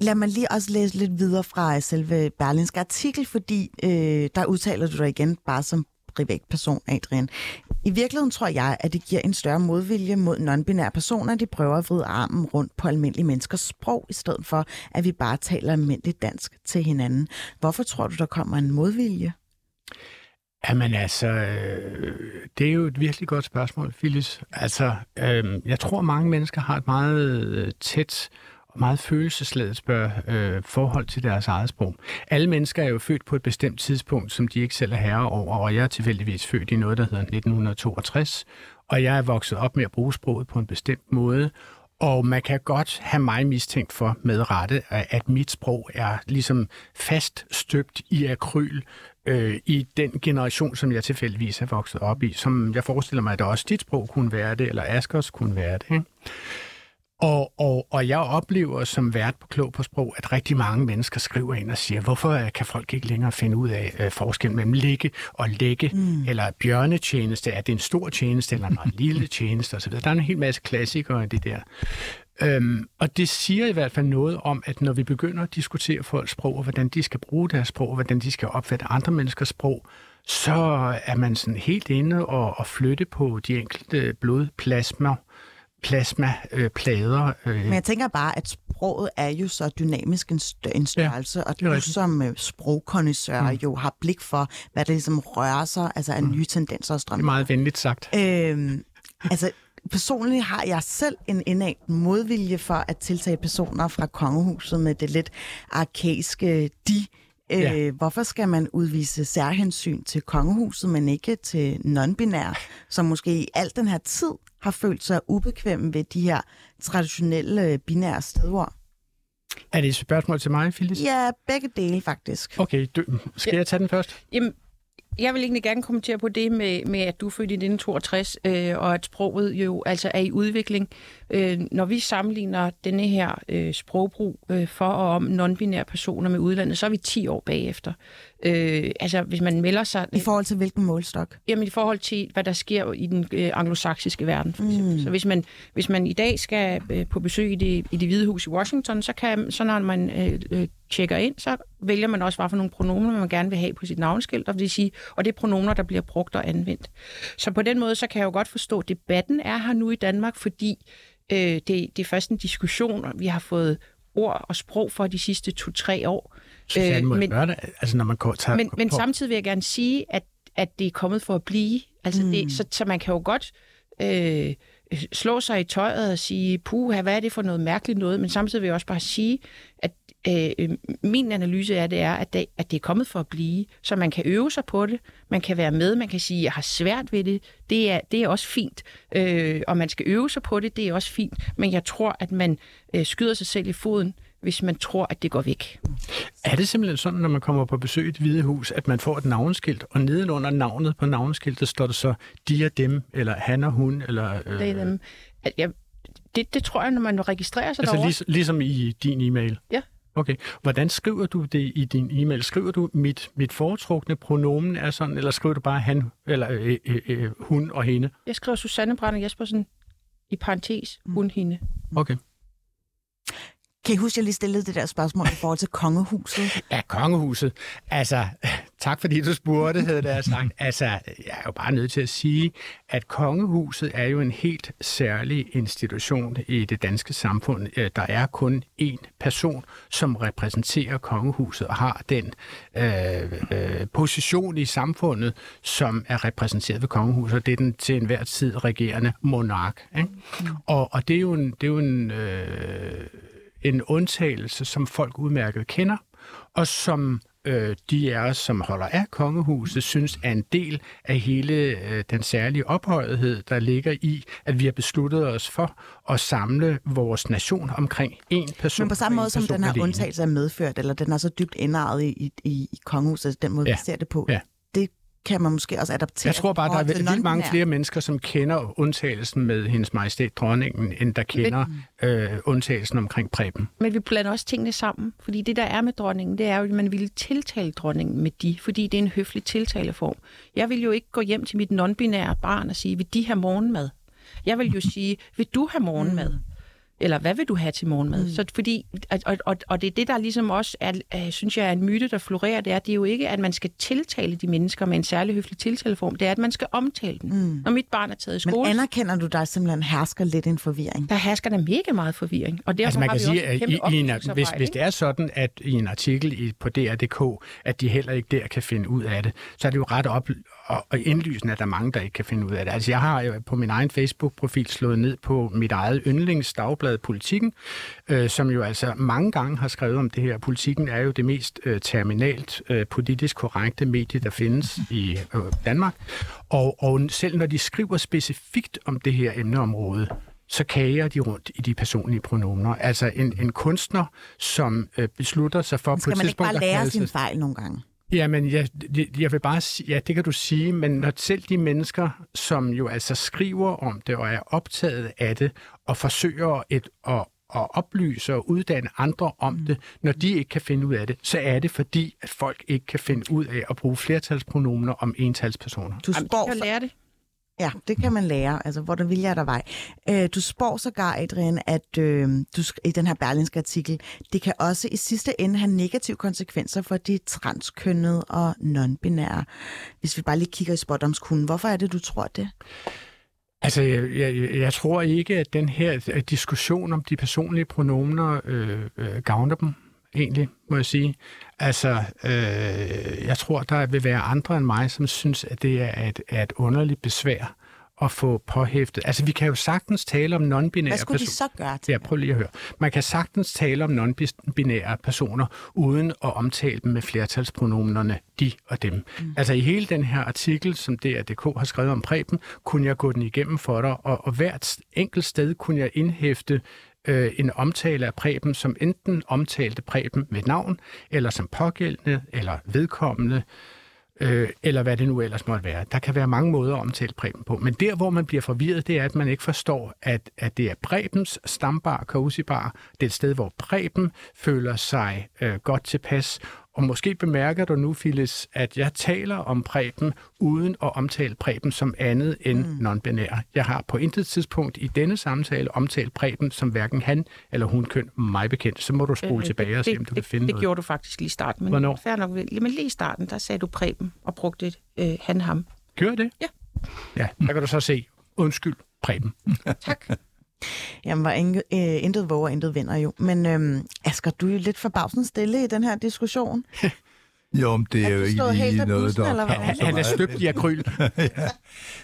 Lad mig lige også læse lidt videre fra selve Berlinske artikel, fordi øh, der udtaler du dig igen bare som privatperson, Adrian. I virkeligheden tror jeg, at det giver en større modvilje mod non-binære personer, de prøver at vride armen rundt på almindelige menneskers sprog, i stedet for, at vi bare taler almindeligt dansk til hinanden. Hvorfor tror du, der kommer en modvilje? Jamen altså, øh, det er jo et virkelig godt spørgsmål, Phyllis. Altså, øh, jeg tror, mange mennesker har et meget øh, tæt og meget følelsesladet spørg, øh, forhold til deres eget sprog. Alle mennesker er jo født på et bestemt tidspunkt, som de ikke selv er herre over, og jeg er tilfældigvis født i noget, der hedder 1962, og jeg er vokset op med at bruge sproget på en bestemt måde, og man kan godt have mig mistænkt for med rette, at mit sprog er ligesom fast støbt i akryl øh, i den generation, som jeg tilfældigvis er vokset op i, som jeg forestiller mig, at også dit sprog kunne være det, eller Askers kunne være det. Ikke? Og, og, og jeg oplever som vært på Klog på Sprog, at rigtig mange mennesker skriver ind og siger, hvorfor kan folk ikke længere finde ud af uh, forskellen mellem ligge og lægge, mm. eller bjørnetjeneste, er det en stor tjeneste, eller en lille tjeneste osv. Der er en hel masse klassikere i det der. Øhm, og det siger i hvert fald noget om, at når vi begynder at diskutere folks sprog, og hvordan de skal bruge deres sprog, og hvordan de skal opfatte andre menneskers sprog, så er man sådan helt inde og, og flytte på de enkelte blodplasmer, plasmaplader. Øh, Men jeg tænker bare, at sproget er jo så dynamisk en, stør- en størrelse, ja, og du rigtigt. som øh, mm. jo har blik for, hvad der ligesom rører sig, altså af mm. nye tendenser og strømninger. Det er meget venligt sagt. Øhm, altså, personligt har jeg selv en indad modvilje for at tiltage personer fra kongehuset med det lidt arkaiske de. Øh, ja. Hvorfor skal man udvise særhensyn til kongehuset, men ikke til non-binære, som måske i al den her tid har følt sig ubekvemme ved de her traditionelle øh, binære stedord? Er det et spørgsmål til mig, Phyllis? Ja, begge dele faktisk. Okay, du, skal jeg tage den først? Jamen, jeg vil egentlig gerne kommentere på det med, med at du er født i 1962, øh, og at sproget jo altså er i udvikling. Øh, når vi sammenligner denne her øh, sprogbrug øh, for og om non-binære personer med udlandet, så er vi 10 år bagefter. Øh, altså, hvis man melder sig... I forhold til hvilken målstok? Jamen, i forhold til, hvad der sker i den øh, anglosaksiske verden, for eksempel. Mm. Så hvis man, hvis man i dag skal øh, på besøg i det, i det hvide hus i Washington, så, kan, så når man øh, øh, tjekker ind, så vælger man også, hvad for nogle pronomer man gerne vil have på sit navnskilt, og det, vil sige, og det er pronomer, der bliver brugt og anvendt. Så på den måde, så kan jeg jo godt forstå, at debatten er her nu i Danmark, fordi øh, det, det er først en diskussion, vi har fået ord og sprog for de sidste to-tre år. Øh, men, det, altså, når man går, tager, men, men samtidig vil jeg gerne sige, at, at det er kommet for at blive. Altså, mm. det, så, så man kan jo godt øh, slå sig i tøjet og sige, puha, hvad er det for noget mærkeligt noget? Men samtidig vil jeg også bare sige, at øh, min analyse af det er, at det, at det er kommet for at blive, så man kan øve sig på det, man kan være med, man kan sige, jeg har svært ved det, det er, det er også fint, øh, og man skal øve sig på det, det er også fint, men jeg tror, at man øh, skyder sig selv i foden, hvis man tror, at det går væk. Er det simpelthen sådan, når man kommer på besøg i et hvide hus, at man får et navneskilt, og nedenunder navnet på navneskiltet står der så de og dem, eller han og hun, eller... Øh... Det er dem. Jeg, det, det tror jeg, når man registrerer sig altså derovre. Lig, ligesom i din e-mail? Ja. Okay. Hvordan skriver du det i din e-mail? Skriver du, mit, mit foretrukne pronomen er sådan, eller skriver du bare han, eller øh, øh, øh, hun og hende? Jeg skriver Susanne Brander Jespersen i parentes, hun, hende. Okay. Kan I huske, at jeg lige stillede det der spørgsmål i forhold til kongehuset? Ja, kongehuset. Altså, tak fordi du spurgte, havde jeg sagt. Altså, jeg er jo bare nødt til at sige, at kongehuset er jo en helt særlig institution i det danske samfund. Øh, der er kun én person, som repræsenterer kongehuset og har den øh, øh, position i samfundet, som er repræsenteret ved kongehuset. Det er den til enhver tid regerende monark. Ikke? Mm. Og, og det er jo en... Det er jo en øh, en undtagelse, som folk udmærket kender, og som øh, de af os, som holder af kongehuset, synes er en del af hele øh, den særlige ophøjethed, der ligger i, at vi har besluttet os for at samle vores nation omkring én person. Men på samme måde som den her undtagelse er medført, eller den er så dybt indarvet i, i, i kongehuset, den måde, ja. vi ser det på, ja. det kan man måske også adaptere. Jeg tror bare, der er vildt mange flere mennesker, som kender undtagelsen med hendes majestæt dronningen, end der kender Men, øh, undtagelsen omkring Preben. Men vi blander også tingene sammen, fordi det, der er med dronningen, det er jo, at man ville tiltale dronningen med de, fordi det er en høflig tiltaleform. Jeg vil jo ikke gå hjem til mit non-binære barn og sige, vil de have morgenmad? Jeg vil jo sige, vil du have morgenmad? Eller hvad vil du have til morgenmad? Mm. Så fordi, og, og, og det er det, der ligesom også er, er, synes jeg er en myte, der florerer, det er, det er jo ikke, at man skal tiltale de mennesker med en særlig høflig tiltaleform. Det er, at man skal omtale dem. Mm. Når mit barn er taget i skole, Men anerkender du, der simpelthen hersker lidt en forvirring? der hersker der mega meget forvirring. Og derfor Altså man har kan vi sige, også at i, i en, hvis, hvis det er sådan, at i en artikel i, på DR.dk, at de heller ikke der kan finde ud af det, så er det jo ret op og, og indlysende, at der er mange, der ikke kan finde ud af det. Altså jeg har jo på min egen Facebook-profil slået ned på mit eget yndlingsdagblad Politikken, øh, som jo altså mange gange har skrevet om det her. Politikken er jo det mest øh, terminalt øh, politisk korrekte medie, der findes i øh, Danmark. Og, og selv når de skriver specifikt om det her emneområde, så kager de rundt i de personlige pronomer. Altså en, en kunstner, som øh, beslutter sig for på Skal et man ikke bare lære sig- fejl nogle gange? Jamen, jeg, jeg- jeg vil bare sige, ja, det kan du sige, men når selv de mennesker, som jo altså skriver om det og er optaget af det, og forsøger et, at, at oplyse og uddanne andre om Mm. det, når de ikke kan finde ud af det, så er det fordi, at folk ikke kan finde ud af at bruge flertalspronomer om entalspersoner. Du spår jo så- lære det. Ja, det kan man lære. Altså, hvor den vil jeg der vej. Øh, du spår sågar, Adrian, at øh, du, sk- i den her berlinske artikel, det kan også i sidste ende have negative konsekvenser for de transkønnede og non-binære. Hvis vi bare lige kigger i spådomskunden, hvorfor er det, du tror det? Altså, jeg, jeg, jeg tror ikke, at den her diskussion om de personlige pronomener øh, øh, gavner dem, egentlig, må jeg sige. Altså, øh, jeg tror, der vil være andre end mig, som synes, at det er et, er et underligt besvær at få påhæftet. Altså, vi kan jo sagtens tale om non-binære Hvad skulle de personer. så gøre til Ja, prøv lige at høre. Man kan sagtens tale om non-binære personer, uden at omtale dem med flertalspronomenerne de og dem. Mm. Altså i hele den her artikel, som DR.dk har skrevet om Preben, kunne jeg gå den igennem for dig, og, og hvert enkelt sted kunne jeg indhæfte øh, en omtale af Preben, som enten omtalte Preben med navn, eller som pågældende, eller vedkommende, øh, eller hvad det nu ellers måtte være. Der kan være mange måder at omtale Preben på, men der, hvor man bliver forvirret, det er, at man ikke forstår, at, at det er Prebens stambar, Kausibar. Det er et sted, hvor Preben føler sig øh, godt tilpas, og måske bemærker du nu, Phyllis, at jeg taler om Preben, uden at omtale Preben som andet end mm. non-binær. Jeg har på intet tidspunkt i denne samtale omtalt Preben som hverken han eller hun køn mig bekendt. Så må du spole Øh, tilbage og se, om du det, kan finde det noget. gjorde du faktisk lige i starten. Men Hvornår? Fair nok, men lige i starten, der sagde du Preben og brugte et øh, han-ham. Gør det? Ja. Ja, der kan du så se. Undskyld, Preben. Tak. Jamen, hvor intet, øh, intet våger, intet vinder jo. Men øhm, Asger, du er jo lidt forbavsende stille i den her diskussion. Jo, men det er, Er jo ikke lige noget, bussen, der eller hvad? kommer så Han er støbt i akryl. ja.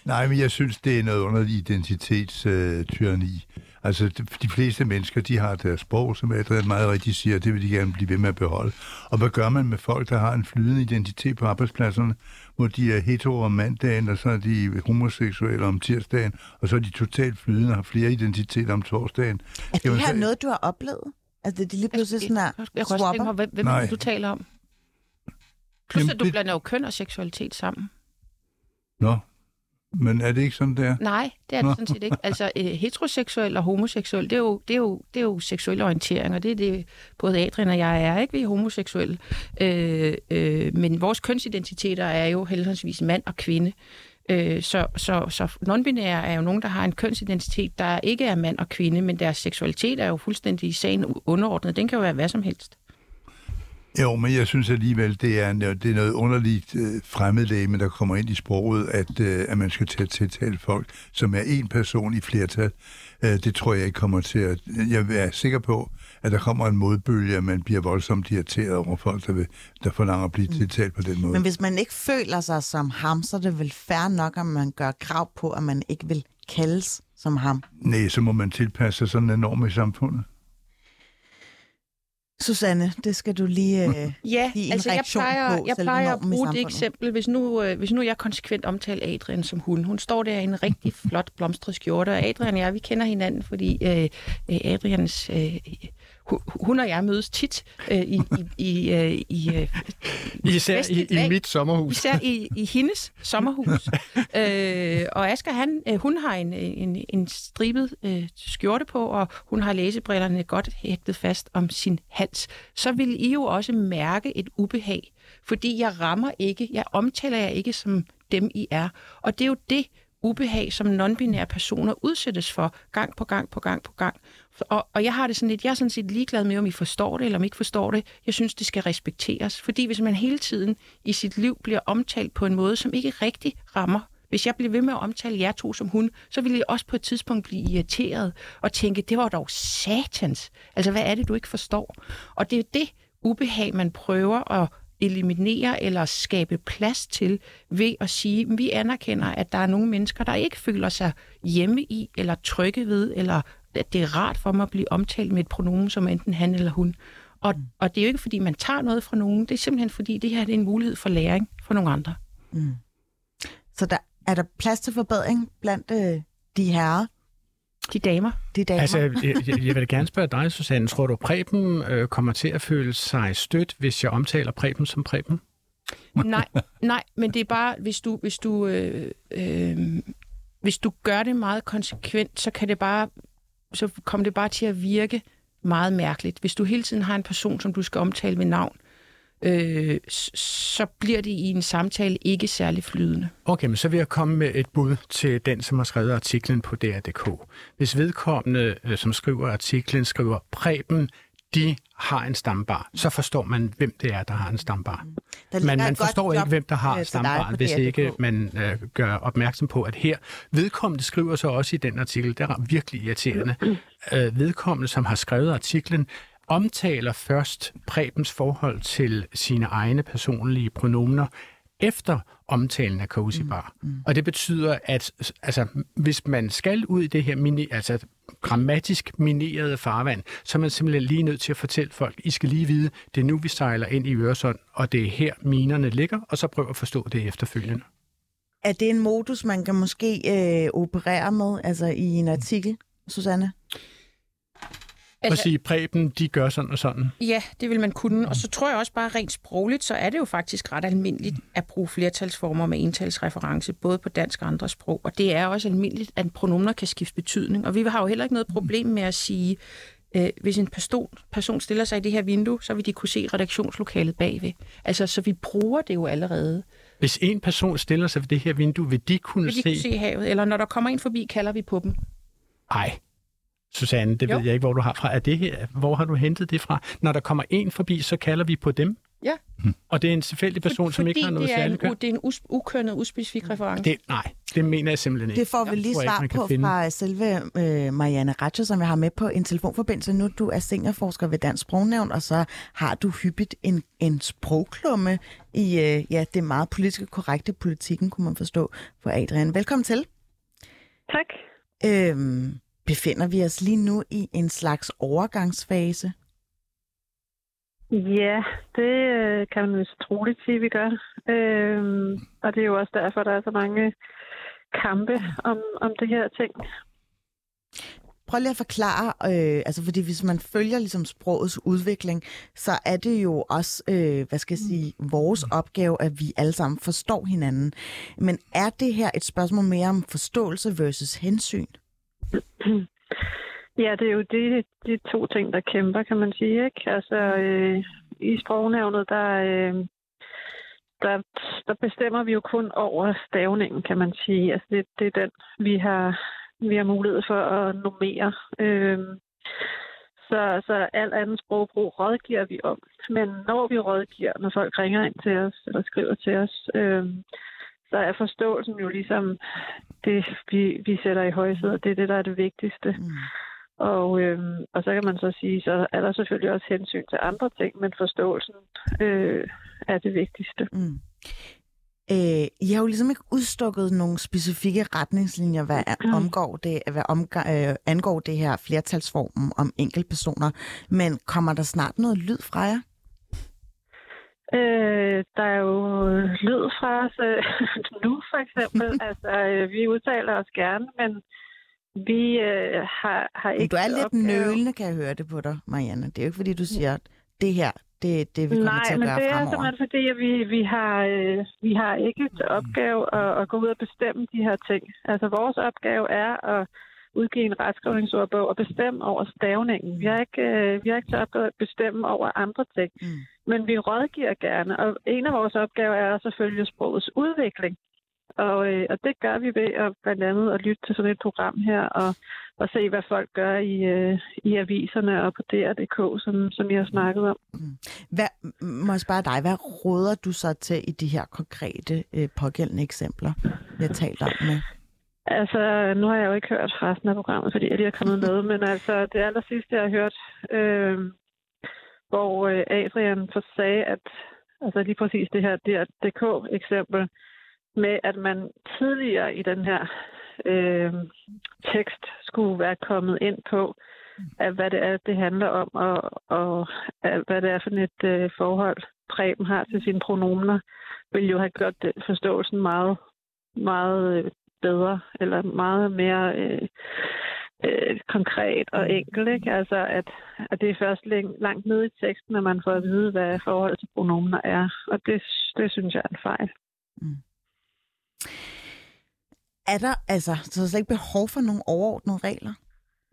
Nej, men jeg synes, det er noget underligt identitetstyranni. Altså, de- de fleste mennesker, de har deres sprog, som Adrian meget rigtigt siger, det vil de gerne blive ved med at beholde. Og hvad gør man med folk, der har en flydende identitet på arbejdspladserne, hvor de er hetero om mandagen, og så er de homoseksuelle om tirsdagen, og så er de totalt flydende og har flere identiteter om torsdagen. Er det her noget, du har oplevet? Altså, det er de lige pludselig sådan her Jeg kunne også tænke mig, hvem, hvem Nej. du taler om? Plus, Jamen, at du det- blander jo køn og seksualitet sammen. Nå, men er det ikke sådan, der? Nej, det er det sådan set ikke. Altså, øh, heteroseksuel og homoseksuel, det er, jo, det, er jo, det er jo seksuel orientering, og det er det, både Adrian og jeg er, ikke? Vi er homoseksuelle. Øh, øh, men vores kønsidentiteter er jo heldigvis mand og kvinde. Øh, så, så, så non-binære er jo nogen, der har en kønsidentitet, der ikke er mand og kvinde, men deres seksualitet er jo fuldstændig i sagen underordnet. Den kan jo være hvad som helst. Jo, men jeg synes alligevel, det er, det er noget underligt øh, fremmedlæme, der kommer ind i sproget, at, øh, at man skal til at tiltale folk, som er en person i flertal. Øh, det tror jeg ikke kommer til at... Jeg er sikker på, at der kommer en modbølge, at man bliver voldsomt irriteret over folk, der, vil, der forlanger at blive tiltalt på den måde. Men hvis man ikke føler sig som ham, så er det vel fair nok, at man gør krav på, at man ikke vil kaldes som ham. Nej, så må man tilpasse sig sådan en norm i samfundet. Susanne, det skal du lige... Øh, Ja, give en altså jeg plejer, på jeg plejer at bruge det eksempel, hvis nu, øh, hvis nu jeg konsekvent omtaler Adrian som hun. Hun står der i en rigtig flot blomstret skjorte, og Adrian og jeg, vi kender hinanden, fordi øh, øh, Adrians... Øh, hun og jeg mødes tit øh, i, i, i, øh, i øh, Især i, i mit sommerhus. Især i, i hendes sommerhus. øh, og Asger, han, øh, hun har en, en, en stribet øh, skjorte på, og hun har læsebrillerne godt hægtet fast om sin hals. Så vil I jo også mærke et ubehag, fordi jeg rammer ikke, jeg omtaler jer ikke som dem, I er. Og det er jo det ubehag, som non-binære personer udsættes for gang på gang på gang på gang. Og, og jeg har det sådan lidt, jeg er sådan set ligeglad med, om I forstår det eller om I ikke forstår det. Jeg synes, det skal respekteres. Fordi hvis man hele tiden i sit liv bliver omtalt på en måde, som ikke rigtig rammer hvis jeg bliver ved med at omtale jer to som hun, så vil jeg også på et tidspunkt blive irriteret og tænke, det var dog satans. Altså, hvad er det, du ikke forstår? Og det er det ubehag, man prøver at eliminere eller skabe plads til ved at sige, at vi anerkender, at der er nogle mennesker, der ikke føler sig hjemme i eller trygge ved, eller at det er rart for mig at blive omtalt med et pronomen som enten han eller hun. Og, og det er jo ikke, fordi man tager noget fra nogen, det er simpelthen, fordi det her det er en mulighed for læring for nogle andre. Mm. Så der er der plads til forbedring blandt øh, de herrer? De damer. De damer. Altså, jeg, jeg, jeg vil gerne spørge dig, Susanne. Tror du, Preben øh, kommer til at føle sig stødt, hvis jeg omtaler Preben som Preben? nej, nej, men det er bare, hvis du, hvis du, øh, øh, hvis du gør det meget konsekvent, så kan det bare, så kommer det bare til at virke meget mærkeligt. Hvis du hele tiden har en person, som du skal omtale med navn, øh, så bliver det i en samtale ikke særlig flydende. Okay, men så vil jeg komme med et bud til den, som har skrevet artiklen på DR.dk. Hvis vedkommende, øh, som skriver artiklen, skriver Preben, de har en stambar, så forstår man, hvem det er, der har en stambar. Men man forstår ikke, hvem der har stambar, hvis ikke man øh, gør opmærksom på, at her, vedkommende skriver så også i den artikel, der er virkelig irriterende, øh, vedkommende, som har skrevet artiklen, omtaler først Prebens forhold til sine egne personlige pronomener efter omtalen af Cozy mm, Bar. Mm, mm. Og det betyder, at altså, hvis man skal ud i det her mini, altså, grammatisk minerede farvand, så er man simpelthen lige nødt til at fortælle folk, I skal lige vide, det er nu, vi sejler ind i Øresund, og det er her, minerne ligger, og så prøv at forstå det efterfølgende. Er det en modus, man kan måske øh, operere med, altså i en artikel, Susanne? Altså, at sige, Preben, de gør sådan og sådan. Ja, det vil man kunne. Og så tror jeg også bare rent sprogligt, så er det jo faktisk ret almindeligt at bruge flertalsformer med entalsreference, både på dansk og andre sprog. Og det er også almindeligt, at pronomener kan skifte betydning. Og vi har jo heller ikke noget problem med at sige, øh, hvis en person, person stiller sig i det her vindue, så vil de kunne se redaktionslokalet bagved. Altså, så vi bruger det jo allerede. Hvis en person stiller sig ved det her vindue, vil de kunne, vil de se... kunne se havet? Eller når der kommer en forbi, kalder vi på dem. Nej, Susanne, det jo. ved jeg ikke, hvor du har fra. Er det her, hvor har du hentet det fra? Når der kommer en forbi, så kalder vi på dem? Ja. Hmm. Og det er en tilfældig person, For, som ikke har noget særligt køn? det er en us- ukønnet, uspecifik reference. Det, nej, det mener jeg simpelthen ikke. Det får vi lige svar på finde. fra selve øh, Marianne Ratcher, som jeg har med på en telefonforbindelse nu. Du er seniorforsker ved Dansk Sprognævn, og så har du hyppigt en, en sprogklumme i øh, ja, det meget politiske korrekte politikken, kunne man forstå, for Adrian. Velkommen til. Tak. Øhm, Befinder vi os lige nu i en slags overgangsfase? Ja, det øh, kan man vist troligt sige, vi gør. Øhm, og det er jo også derfor, der er så mange kampe om, om det her ting. Prøv lige at forklare, øh, altså fordi hvis man følger ligesom sprogets udvikling, så er det jo også, øh, hvad skal jeg sige, vores opgave, at vi alle sammen forstår hinanden. Men er det her et spørgsmål mere om forståelse versus hensyn? Ja, det er jo de, de to ting, der kæmper, kan man sige. Ikke? Altså, øh, i sprognævnet, der, øh, der, der bestemmer vi jo kun over stavningen, kan man sige. Altså, det, det er den, vi har, vi har mulighed for at nummere. Øh, så, så alt andet sprogbrug rådgiver vi om. Men når vi rådgiver, når folk ringer ind til os eller skriver til os, øh, så er forståelsen jo ligesom det, vi, vi sætter i højsædet. Det er det, der er det vigtigste. Mm. Og, øhm, og så kan man så sige, så er der selvfølgelig også hensyn til andre ting, men forståelsen øh, er det vigtigste. Mm. Øh, I har jo ligesom ikke udstukket nogle specifikke retningslinjer, hvad mm. omgår det, hvad omgår, øh, angår det her flertalsformen om enkeltpersoner, men kommer der snart noget lyd fra jer? Øh, der er jo lyd fra os øh, nu, for eksempel. altså, øh, vi udtaler os gerne, men vi øh, har, har ikke... Du er lidt opgave. nølende, kan jeg høre det på dig, Marianne. Det er jo ikke, fordi du siger, at det her, det, det vi kommer Nej, til at gøre fremover. Nej, men det er simpelthen fordi, at vi, vi, har, øh, vi har ikke til opgave at, at gå ud og bestemme de her ting. Altså, vores opgave er at udgive en retskrivningsordbog og bestemme over stavningen. Vi har ikke, øh, vi har ikke til at bestemme over andre ting. Mm. Men vi rådgiver gerne, og en af vores opgaver er selvfølgelig sprogets udvikling. Og, øh, og det gør vi ved at blandt andet at lytte til sådan et program her og og se, hvad folk gør i, øh, i aviserne og på DR.dk, som, som jeg har snakket om. Hvad, må jeg spørge dig, hvad råder du så til i de her konkrete øh, pågældende eksempler, har talt om med? Altså, nu har jeg jo ikke hørt resten af programmet, fordi jeg lige er kommet med, men altså, det aller sidste, jeg har hørt, øh, hvor øh, Adrian for sagde, at altså lige præcis det her DK-eksempel, med at man tidligere i den her øh, tekst skulle være kommet ind på, at hvad det er, det handler om, og, og at, hvad det er for et øh, forhold, Preben har til sine pronomener, vil jo have gjort forståelsen meget, meget øh, bedre, eller meget mere øh, øh, konkret og enkelt. Ikke? Altså, at, at det er først læng, langt nede i teksten, at man får at vide, hvad forholdet til pronomener er. Og det, det synes jeg er en fejl. Mm. Er der altså så er der slet ikke behov for nogle overordnede regler?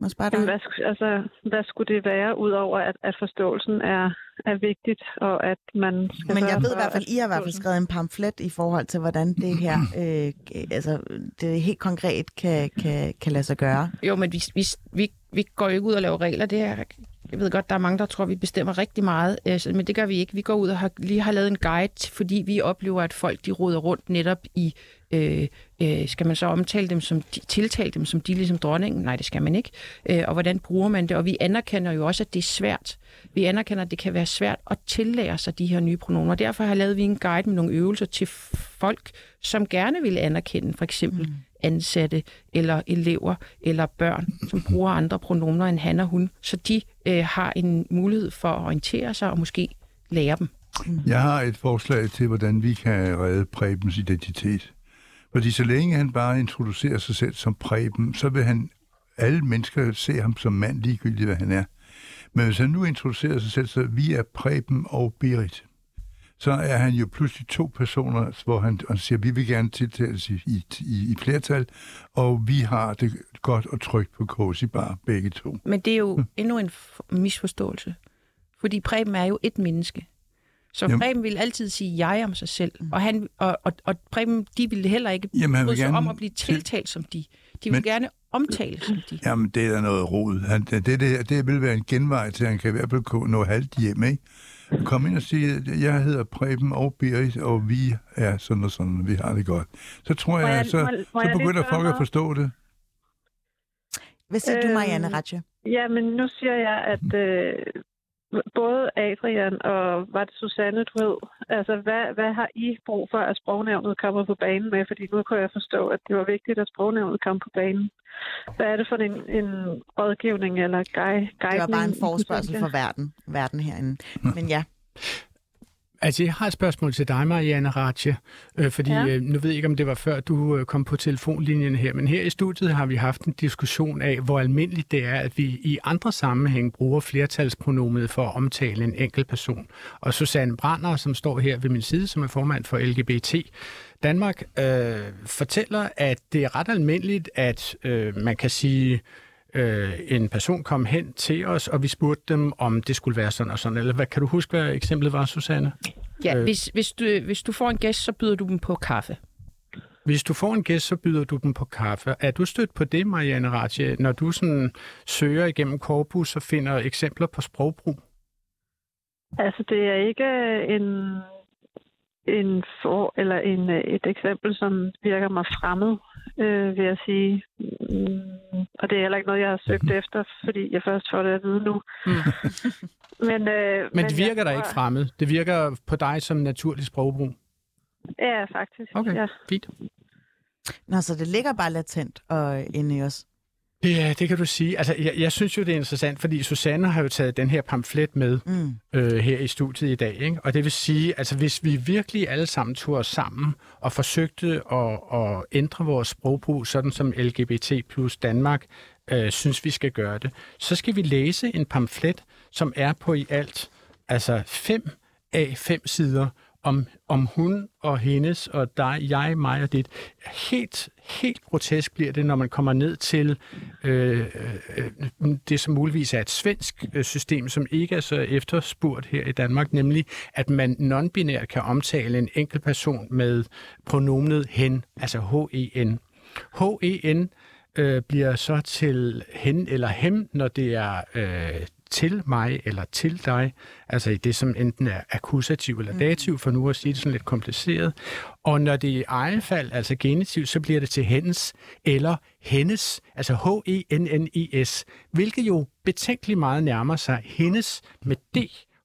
Spørge dig? Jamen, hvad, altså, hvad skulle det være, udover at, at forståelsen er, er vigtigt, og at man skal Men jeg ved i hvert fald, at I har i hvert fald skrevet en pamflet i forhold til, hvordan det her øh, altså, det helt konkret kan, kan, kan lade sig gøre. Jo, men vi, vi, vi, vi går jo ikke ud og laver regler. Det er, jeg ved godt, der er mange, der tror, vi bestemmer rigtig meget, øh, men det gør vi ikke. Vi går ud og har, lige har lavet en guide, fordi vi oplever, at folk de roder rundt netop i, øh, øh, skal man så omtale dem som, de, tiltale dem som de ligesom dronningen? Nej, det skal man ikke. Øh, og hvordan bruger man det? Og vi anerkender jo også, at det er svært. Vi anerkender, at det kan være svært at tillære sig de her nye pronomer. Derfor har lavet vi en guide med nogle øvelser til folk, som gerne vil anerkende for eksempel mm. ansatte eller elever eller børn, som bruger andre pronomer end han og hun, så de øh, har en mulighed for at orientere sig og måske lære dem. Jeg har et forslag til, hvordan vi kan redde Prebens identitet. Fordi så længe han bare introducerer sig selv som Preben, så vil han alle mennesker se ham som mand, ligegyldigt hvad han er. Men hvis han nu introducerer sig selv, så vi er Preben og Berit, så er han jo pludselig to personer, hvor han, han siger, vi vil gerne tiltales i, i, i, i flertal, og vi har det godt og trygt på Cozy Bar, begge to. Men det er jo endnu en misforståelse. Fordi Preben er jo et menneske. Så Jamen- Preben vil altid sige jeg om sig selv. Og, han, og, og, og Preben, de vil heller ikke Jamen, han vil bryde sig gerne om at blive til- tiltalt som de. De vil Men- gerne omtales som de. Jamen, det er da noget rod. Han, det, det, det, det vil være en genvej til, at han kan i hvert fald nå halvt hjem, ikke? Kom ind og sige, jeg hedder Preben og Berit, og vi er sådan og sådan, vi har det godt. Så tror jeg, jeg- så, må- må så begynder folk at forstå det. Hvad siger du, Øhm, Marianne Ratje? Ja, men nu siger jeg, at øh, både Adrian og var det Susanne, du ved, altså hvad, hvad har I brug for, at sprognævnet kommer på banen med? Fordi nu kan jeg forstå, at det var vigtigt, at sprognævnet kom på banen. Hvad er det for en, en rådgivning eller guide? Det var bare en forspørgsel for verden, verden herinde. Men ja, Altså, jeg har et spørgsmål til dig, Marianne Ratje, øh, fordi Ja. øh, nu ved jeg ikke, om det var før, du øh, kom på telefonlinjen her, men her i studiet har vi haft en diskussion af, hvor almindeligt det er, at vi i andre sammenhæng bruger flertalspronomet for at omtale en enkelt person. Og Susanne Brander, som står her ved min side, som er formand for LGBT Danmark, øh, fortæller, at det er ret almindeligt, at øh, man kan sige, øh, en person kom hen til os, og vi spurgte dem, om det skulle være sådan og sådan. Eller hvad, kan du huske, hvad eksemplet var, Susanne? Ja, Øh. hvis, hvis, du, hvis du får en gæst, så byder du dem på kaffe. Hvis du får en gæst, så byder du dem på kaffe. Er du stødt på det, Marianne Ratje, når du sådan søger igennem korpus og finder eksempler på sprogbrug? Altså, det er ikke en, en for, eller en, øh, et eksempel, som virker mig fremmed, øh, vil jeg sige. Mm, og det er heller ikke noget, jeg har søgt efter, fordi jeg først får det at vide nu. Mm. men, øh, Men det virker da ikke fremmed. Det virker på dig som naturlig sprogbrug. Ja, faktisk. Okay, Ja. fint. Nå, så det ligger bare latent og inde i os. Ja, det kan du sige. Altså, jeg, jeg synes jo, det er interessant, fordi Susanne har jo taget den her pamflet med Mm. øh, her i studiet i dag. Ikke? Og det vil sige, altså hvis vi virkelig alle sammen tog os sammen og forsøgte at, at ændre vores sprogbrug, sådan som LGBT plus Danmark øh, synes, vi skal gøre det, så skal vi læse en pamflet, som er på i alt altså fem af fem sider om, om hun og hendes og dig, jeg, mig og dit. Helt, helt grotesk bliver det, når man kommer ned til øh, øh, det, som muligvis er et svensk øh, system, som ikke er så efterspurgt her i Danmark, nemlig at man non-binært kan omtale en enkelt person med pronomenet hen, altså H-E-N. H-E-N øh, bliver så til hen eller hem, når det er øh, til mig eller til dig, altså i det, som enten er akkusativ eller dativ, for nu at sige det sådan lidt kompliceret. Og når det er i egen fald, altså genitiv, så bliver det til hendes eller hendes, altså H-E-N-N-I-S, hvilket jo betænkeligt meget nærmer sig hendes med D,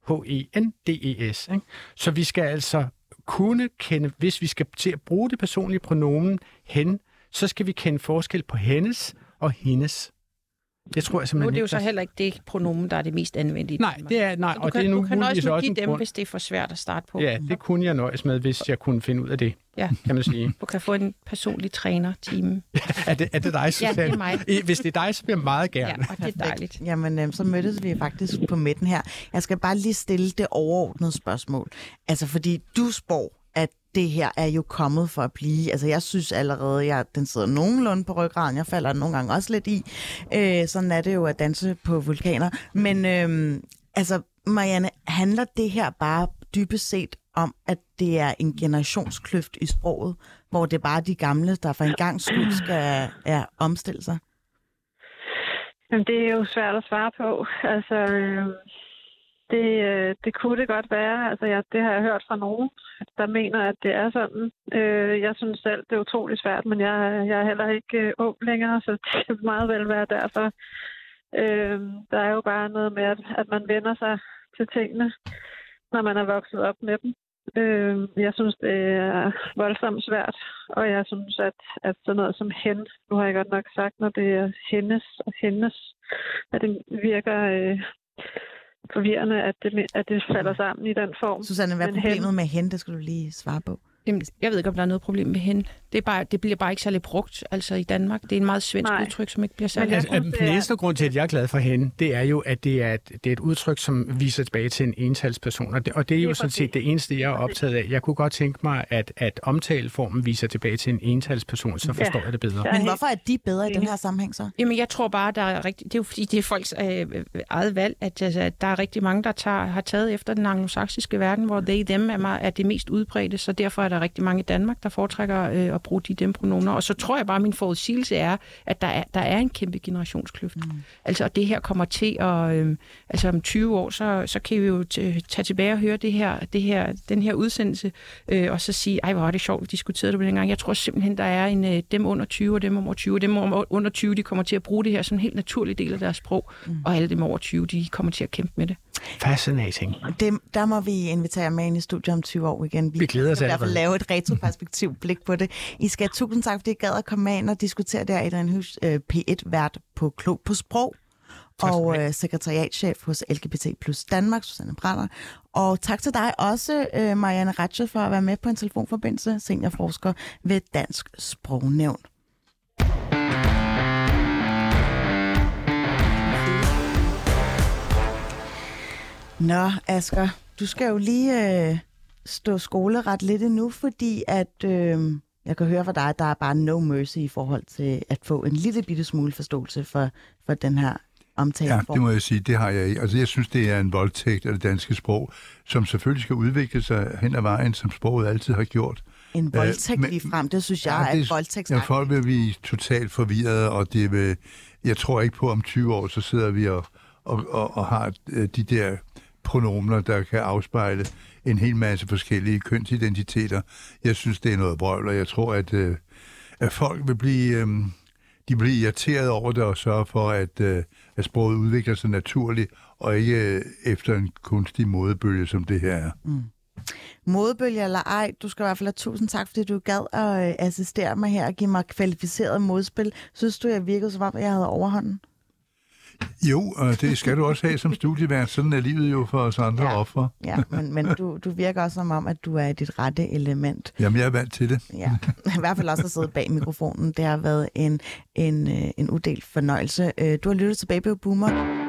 H-E-N-D-E-S. Ikke? Så vi skal altså kunne kende, hvis vi skal til at bruge det personlige pronomen hen, så skal vi kende forskel på hendes og hendes. Det tror jeg Nu er simpelthen det jo ikke, så der- heller ikke det pronomen, der er det mest anvendt i Nej, Danmark. det er, nej, Så og du det er kan, nu du kan også også give dem, grund. hvis det er for svært at starte på. Ja, det kunne jeg nøjes med, hvis jeg kunne finde ud af det, Ja. kan man sige. Du kan få en personlig træner-team. Er det, er det dig, Ja, Susanne? det er mig. Hvis det er dig, så vil jeg meget Ja, gerne. og det er dejligt. Jamen, øh, så mødtes vi faktisk på midten her. Jeg skal bare lige stille det overordnede spørgsmål. Altså, fordi du spår, at det her er jo kommet for at blive. Altså, jeg synes allerede, jeg, den sidder nogenlunde på ryggraden. Jeg falder nogle gange også lidt i. Øh, sådan er det jo at danse på vulkaner. Men øh, altså, Marianne, handler det her bare dybest set om, at det er en generationskløft i sproget, hvor det er bare de gamle, der for en gang skyld skal ja, omstille sig? Jamen, det er jo svært at svare på. Altså, øh, det, øh, det kunne det godt være. Altså, jeg, det har jeg hørt fra nogen, der mener, at det er sådan. Øh, jeg synes selv, det er utrolig svært, men jeg, jeg er heller ikke øh, ung længere, så det kan meget vel være derfor. Øh, der er jo bare noget med, at, at man vender sig til tingene, når man er vokset op med dem. Øh, jeg synes, det er voldsomt svært, og jeg synes, at, at sådan noget som hen, nu har jeg godt nok sagt, når det er hendes og hendes, at det virker øh, forvirrende, at det, at det falder sammen i den form. Susanne, hvad er problemet hen- med hende? Det skal du lige svare på. Jamen, jeg ved ikke, om der er noget problem med hende. Det, er bare, det bliver bare ikke særlig brugt altså i Danmark. Det er en meget svensk Nej. udtryk, som ikke bliver særlig Altså, brugt. synes, den eneste grund til, at jeg er glad for hende, det er jo, at det er et, det er et udtryk, som viser tilbage til en entalsperson. Og det, og det er jo sådan set det eneste, jeg er optaget af. Jeg kunne godt tænke mig, at, at omtaleformen viser tilbage til en entalsperson, så forstår jeg det bedre. Ja. Men hvorfor er de bedre i den her sammenhæng så? Jamen, jeg tror bare, der er rigtig, det er jo fordi, det er folks øh, eget valg, at, altså, der er rigtig mange, der tager, har taget efter den anglosaksiske verden, hvor they, them er, meget, er det mest udbredte, så derfor er der rigtig mange i Danmark, der foretrækker øh, at bruge de dem pronomer. Og så tror jeg bare, at min forudsigelse er, at der er, der er en kæmpe generationskløft. Mm. Altså, og det her kommer til at, øh, altså om 20 år, så, så kan vi jo t- tage tilbage og høre det her, det her, den her udsendelse, øh, og så sige, ej, hvor var det sjovt, vi diskuterede det på den gang. Jeg tror simpelthen, der er en, øh, dem under 20 og dem over 20, og dem under 20, de kommer til at bruge det her som en helt naturlig del af deres sprog, mm. og alle dem over 20, de kommer til at kæmpe med det. Fascinating. Det, der må vi invitere med ind i studiet om 20 år igen. Vi glæder os allerede. Lave et retroperspektiv blik på det. I skal tusind tak, fordi I gad at komme ind og diskutere det her. Adrian Hus, øh, P1-vært på Klog på Sprog. Og øh, sekretariatchef hos LGBT plus Danmark, Susanne Brander. Og tak til dig også, øh, Marianne Ratche, for at være med på en telefonforbindelse, seniorforsker ved Dansk Sprognævn. Nå, Asger, du skal jo lige øh, stå skoleret lidt endnu, fordi at øh, jeg kan høre fra dig, at der er bare no mercy i forhold til at få en lille bitte smule forståelse for, for den her omtale. Ja, det må jeg sige, det har jeg ikke. Altså, jeg synes, det er en voldtægt af det danske sprog, som selvfølgelig skal udvikle sig hen ad vejen, som sproget altid har gjort. En voldtægt men- lige frem, det synes jeg Ja, er det- et voldtægt. Ja, folk vil blive totalt forvirrede, og det vil, jeg tror ikke på, om 20 år, så sidder vi og, og, og, og har øh, de der pronomener, der kan afspejle en hel masse forskellige kønsidentiteter. Jeg synes, det er noget brøvl, og jeg tror, at, øh, at folk vil blive, øh, de bliver irriteret over det og sørge for, at, øh, at sproget udvikler sig naturligt, og ikke øh, efter en kunstig modebølge, som det her er. Mm. Modebølge eller ej, du skal i hvert fald have tusind tak, fordi du gad at øh, assistere mig her og give mig kvalificeret modspil. Synes du, jeg virkede som om, jeg havde overhånden? Jo, og det skal du også have som studievært. Sådan er livet jo for os andre Ja. ofre. Ja, men, men du, du virker også som om, at du er i dit rette element. Jamen, jeg er vant til det. Ja, i hvert fald også at sidde bag mikrofonen. Det har været en, en, øh, en udelt fornøjelse. Øh, Du har lyttet til Baby Boomer.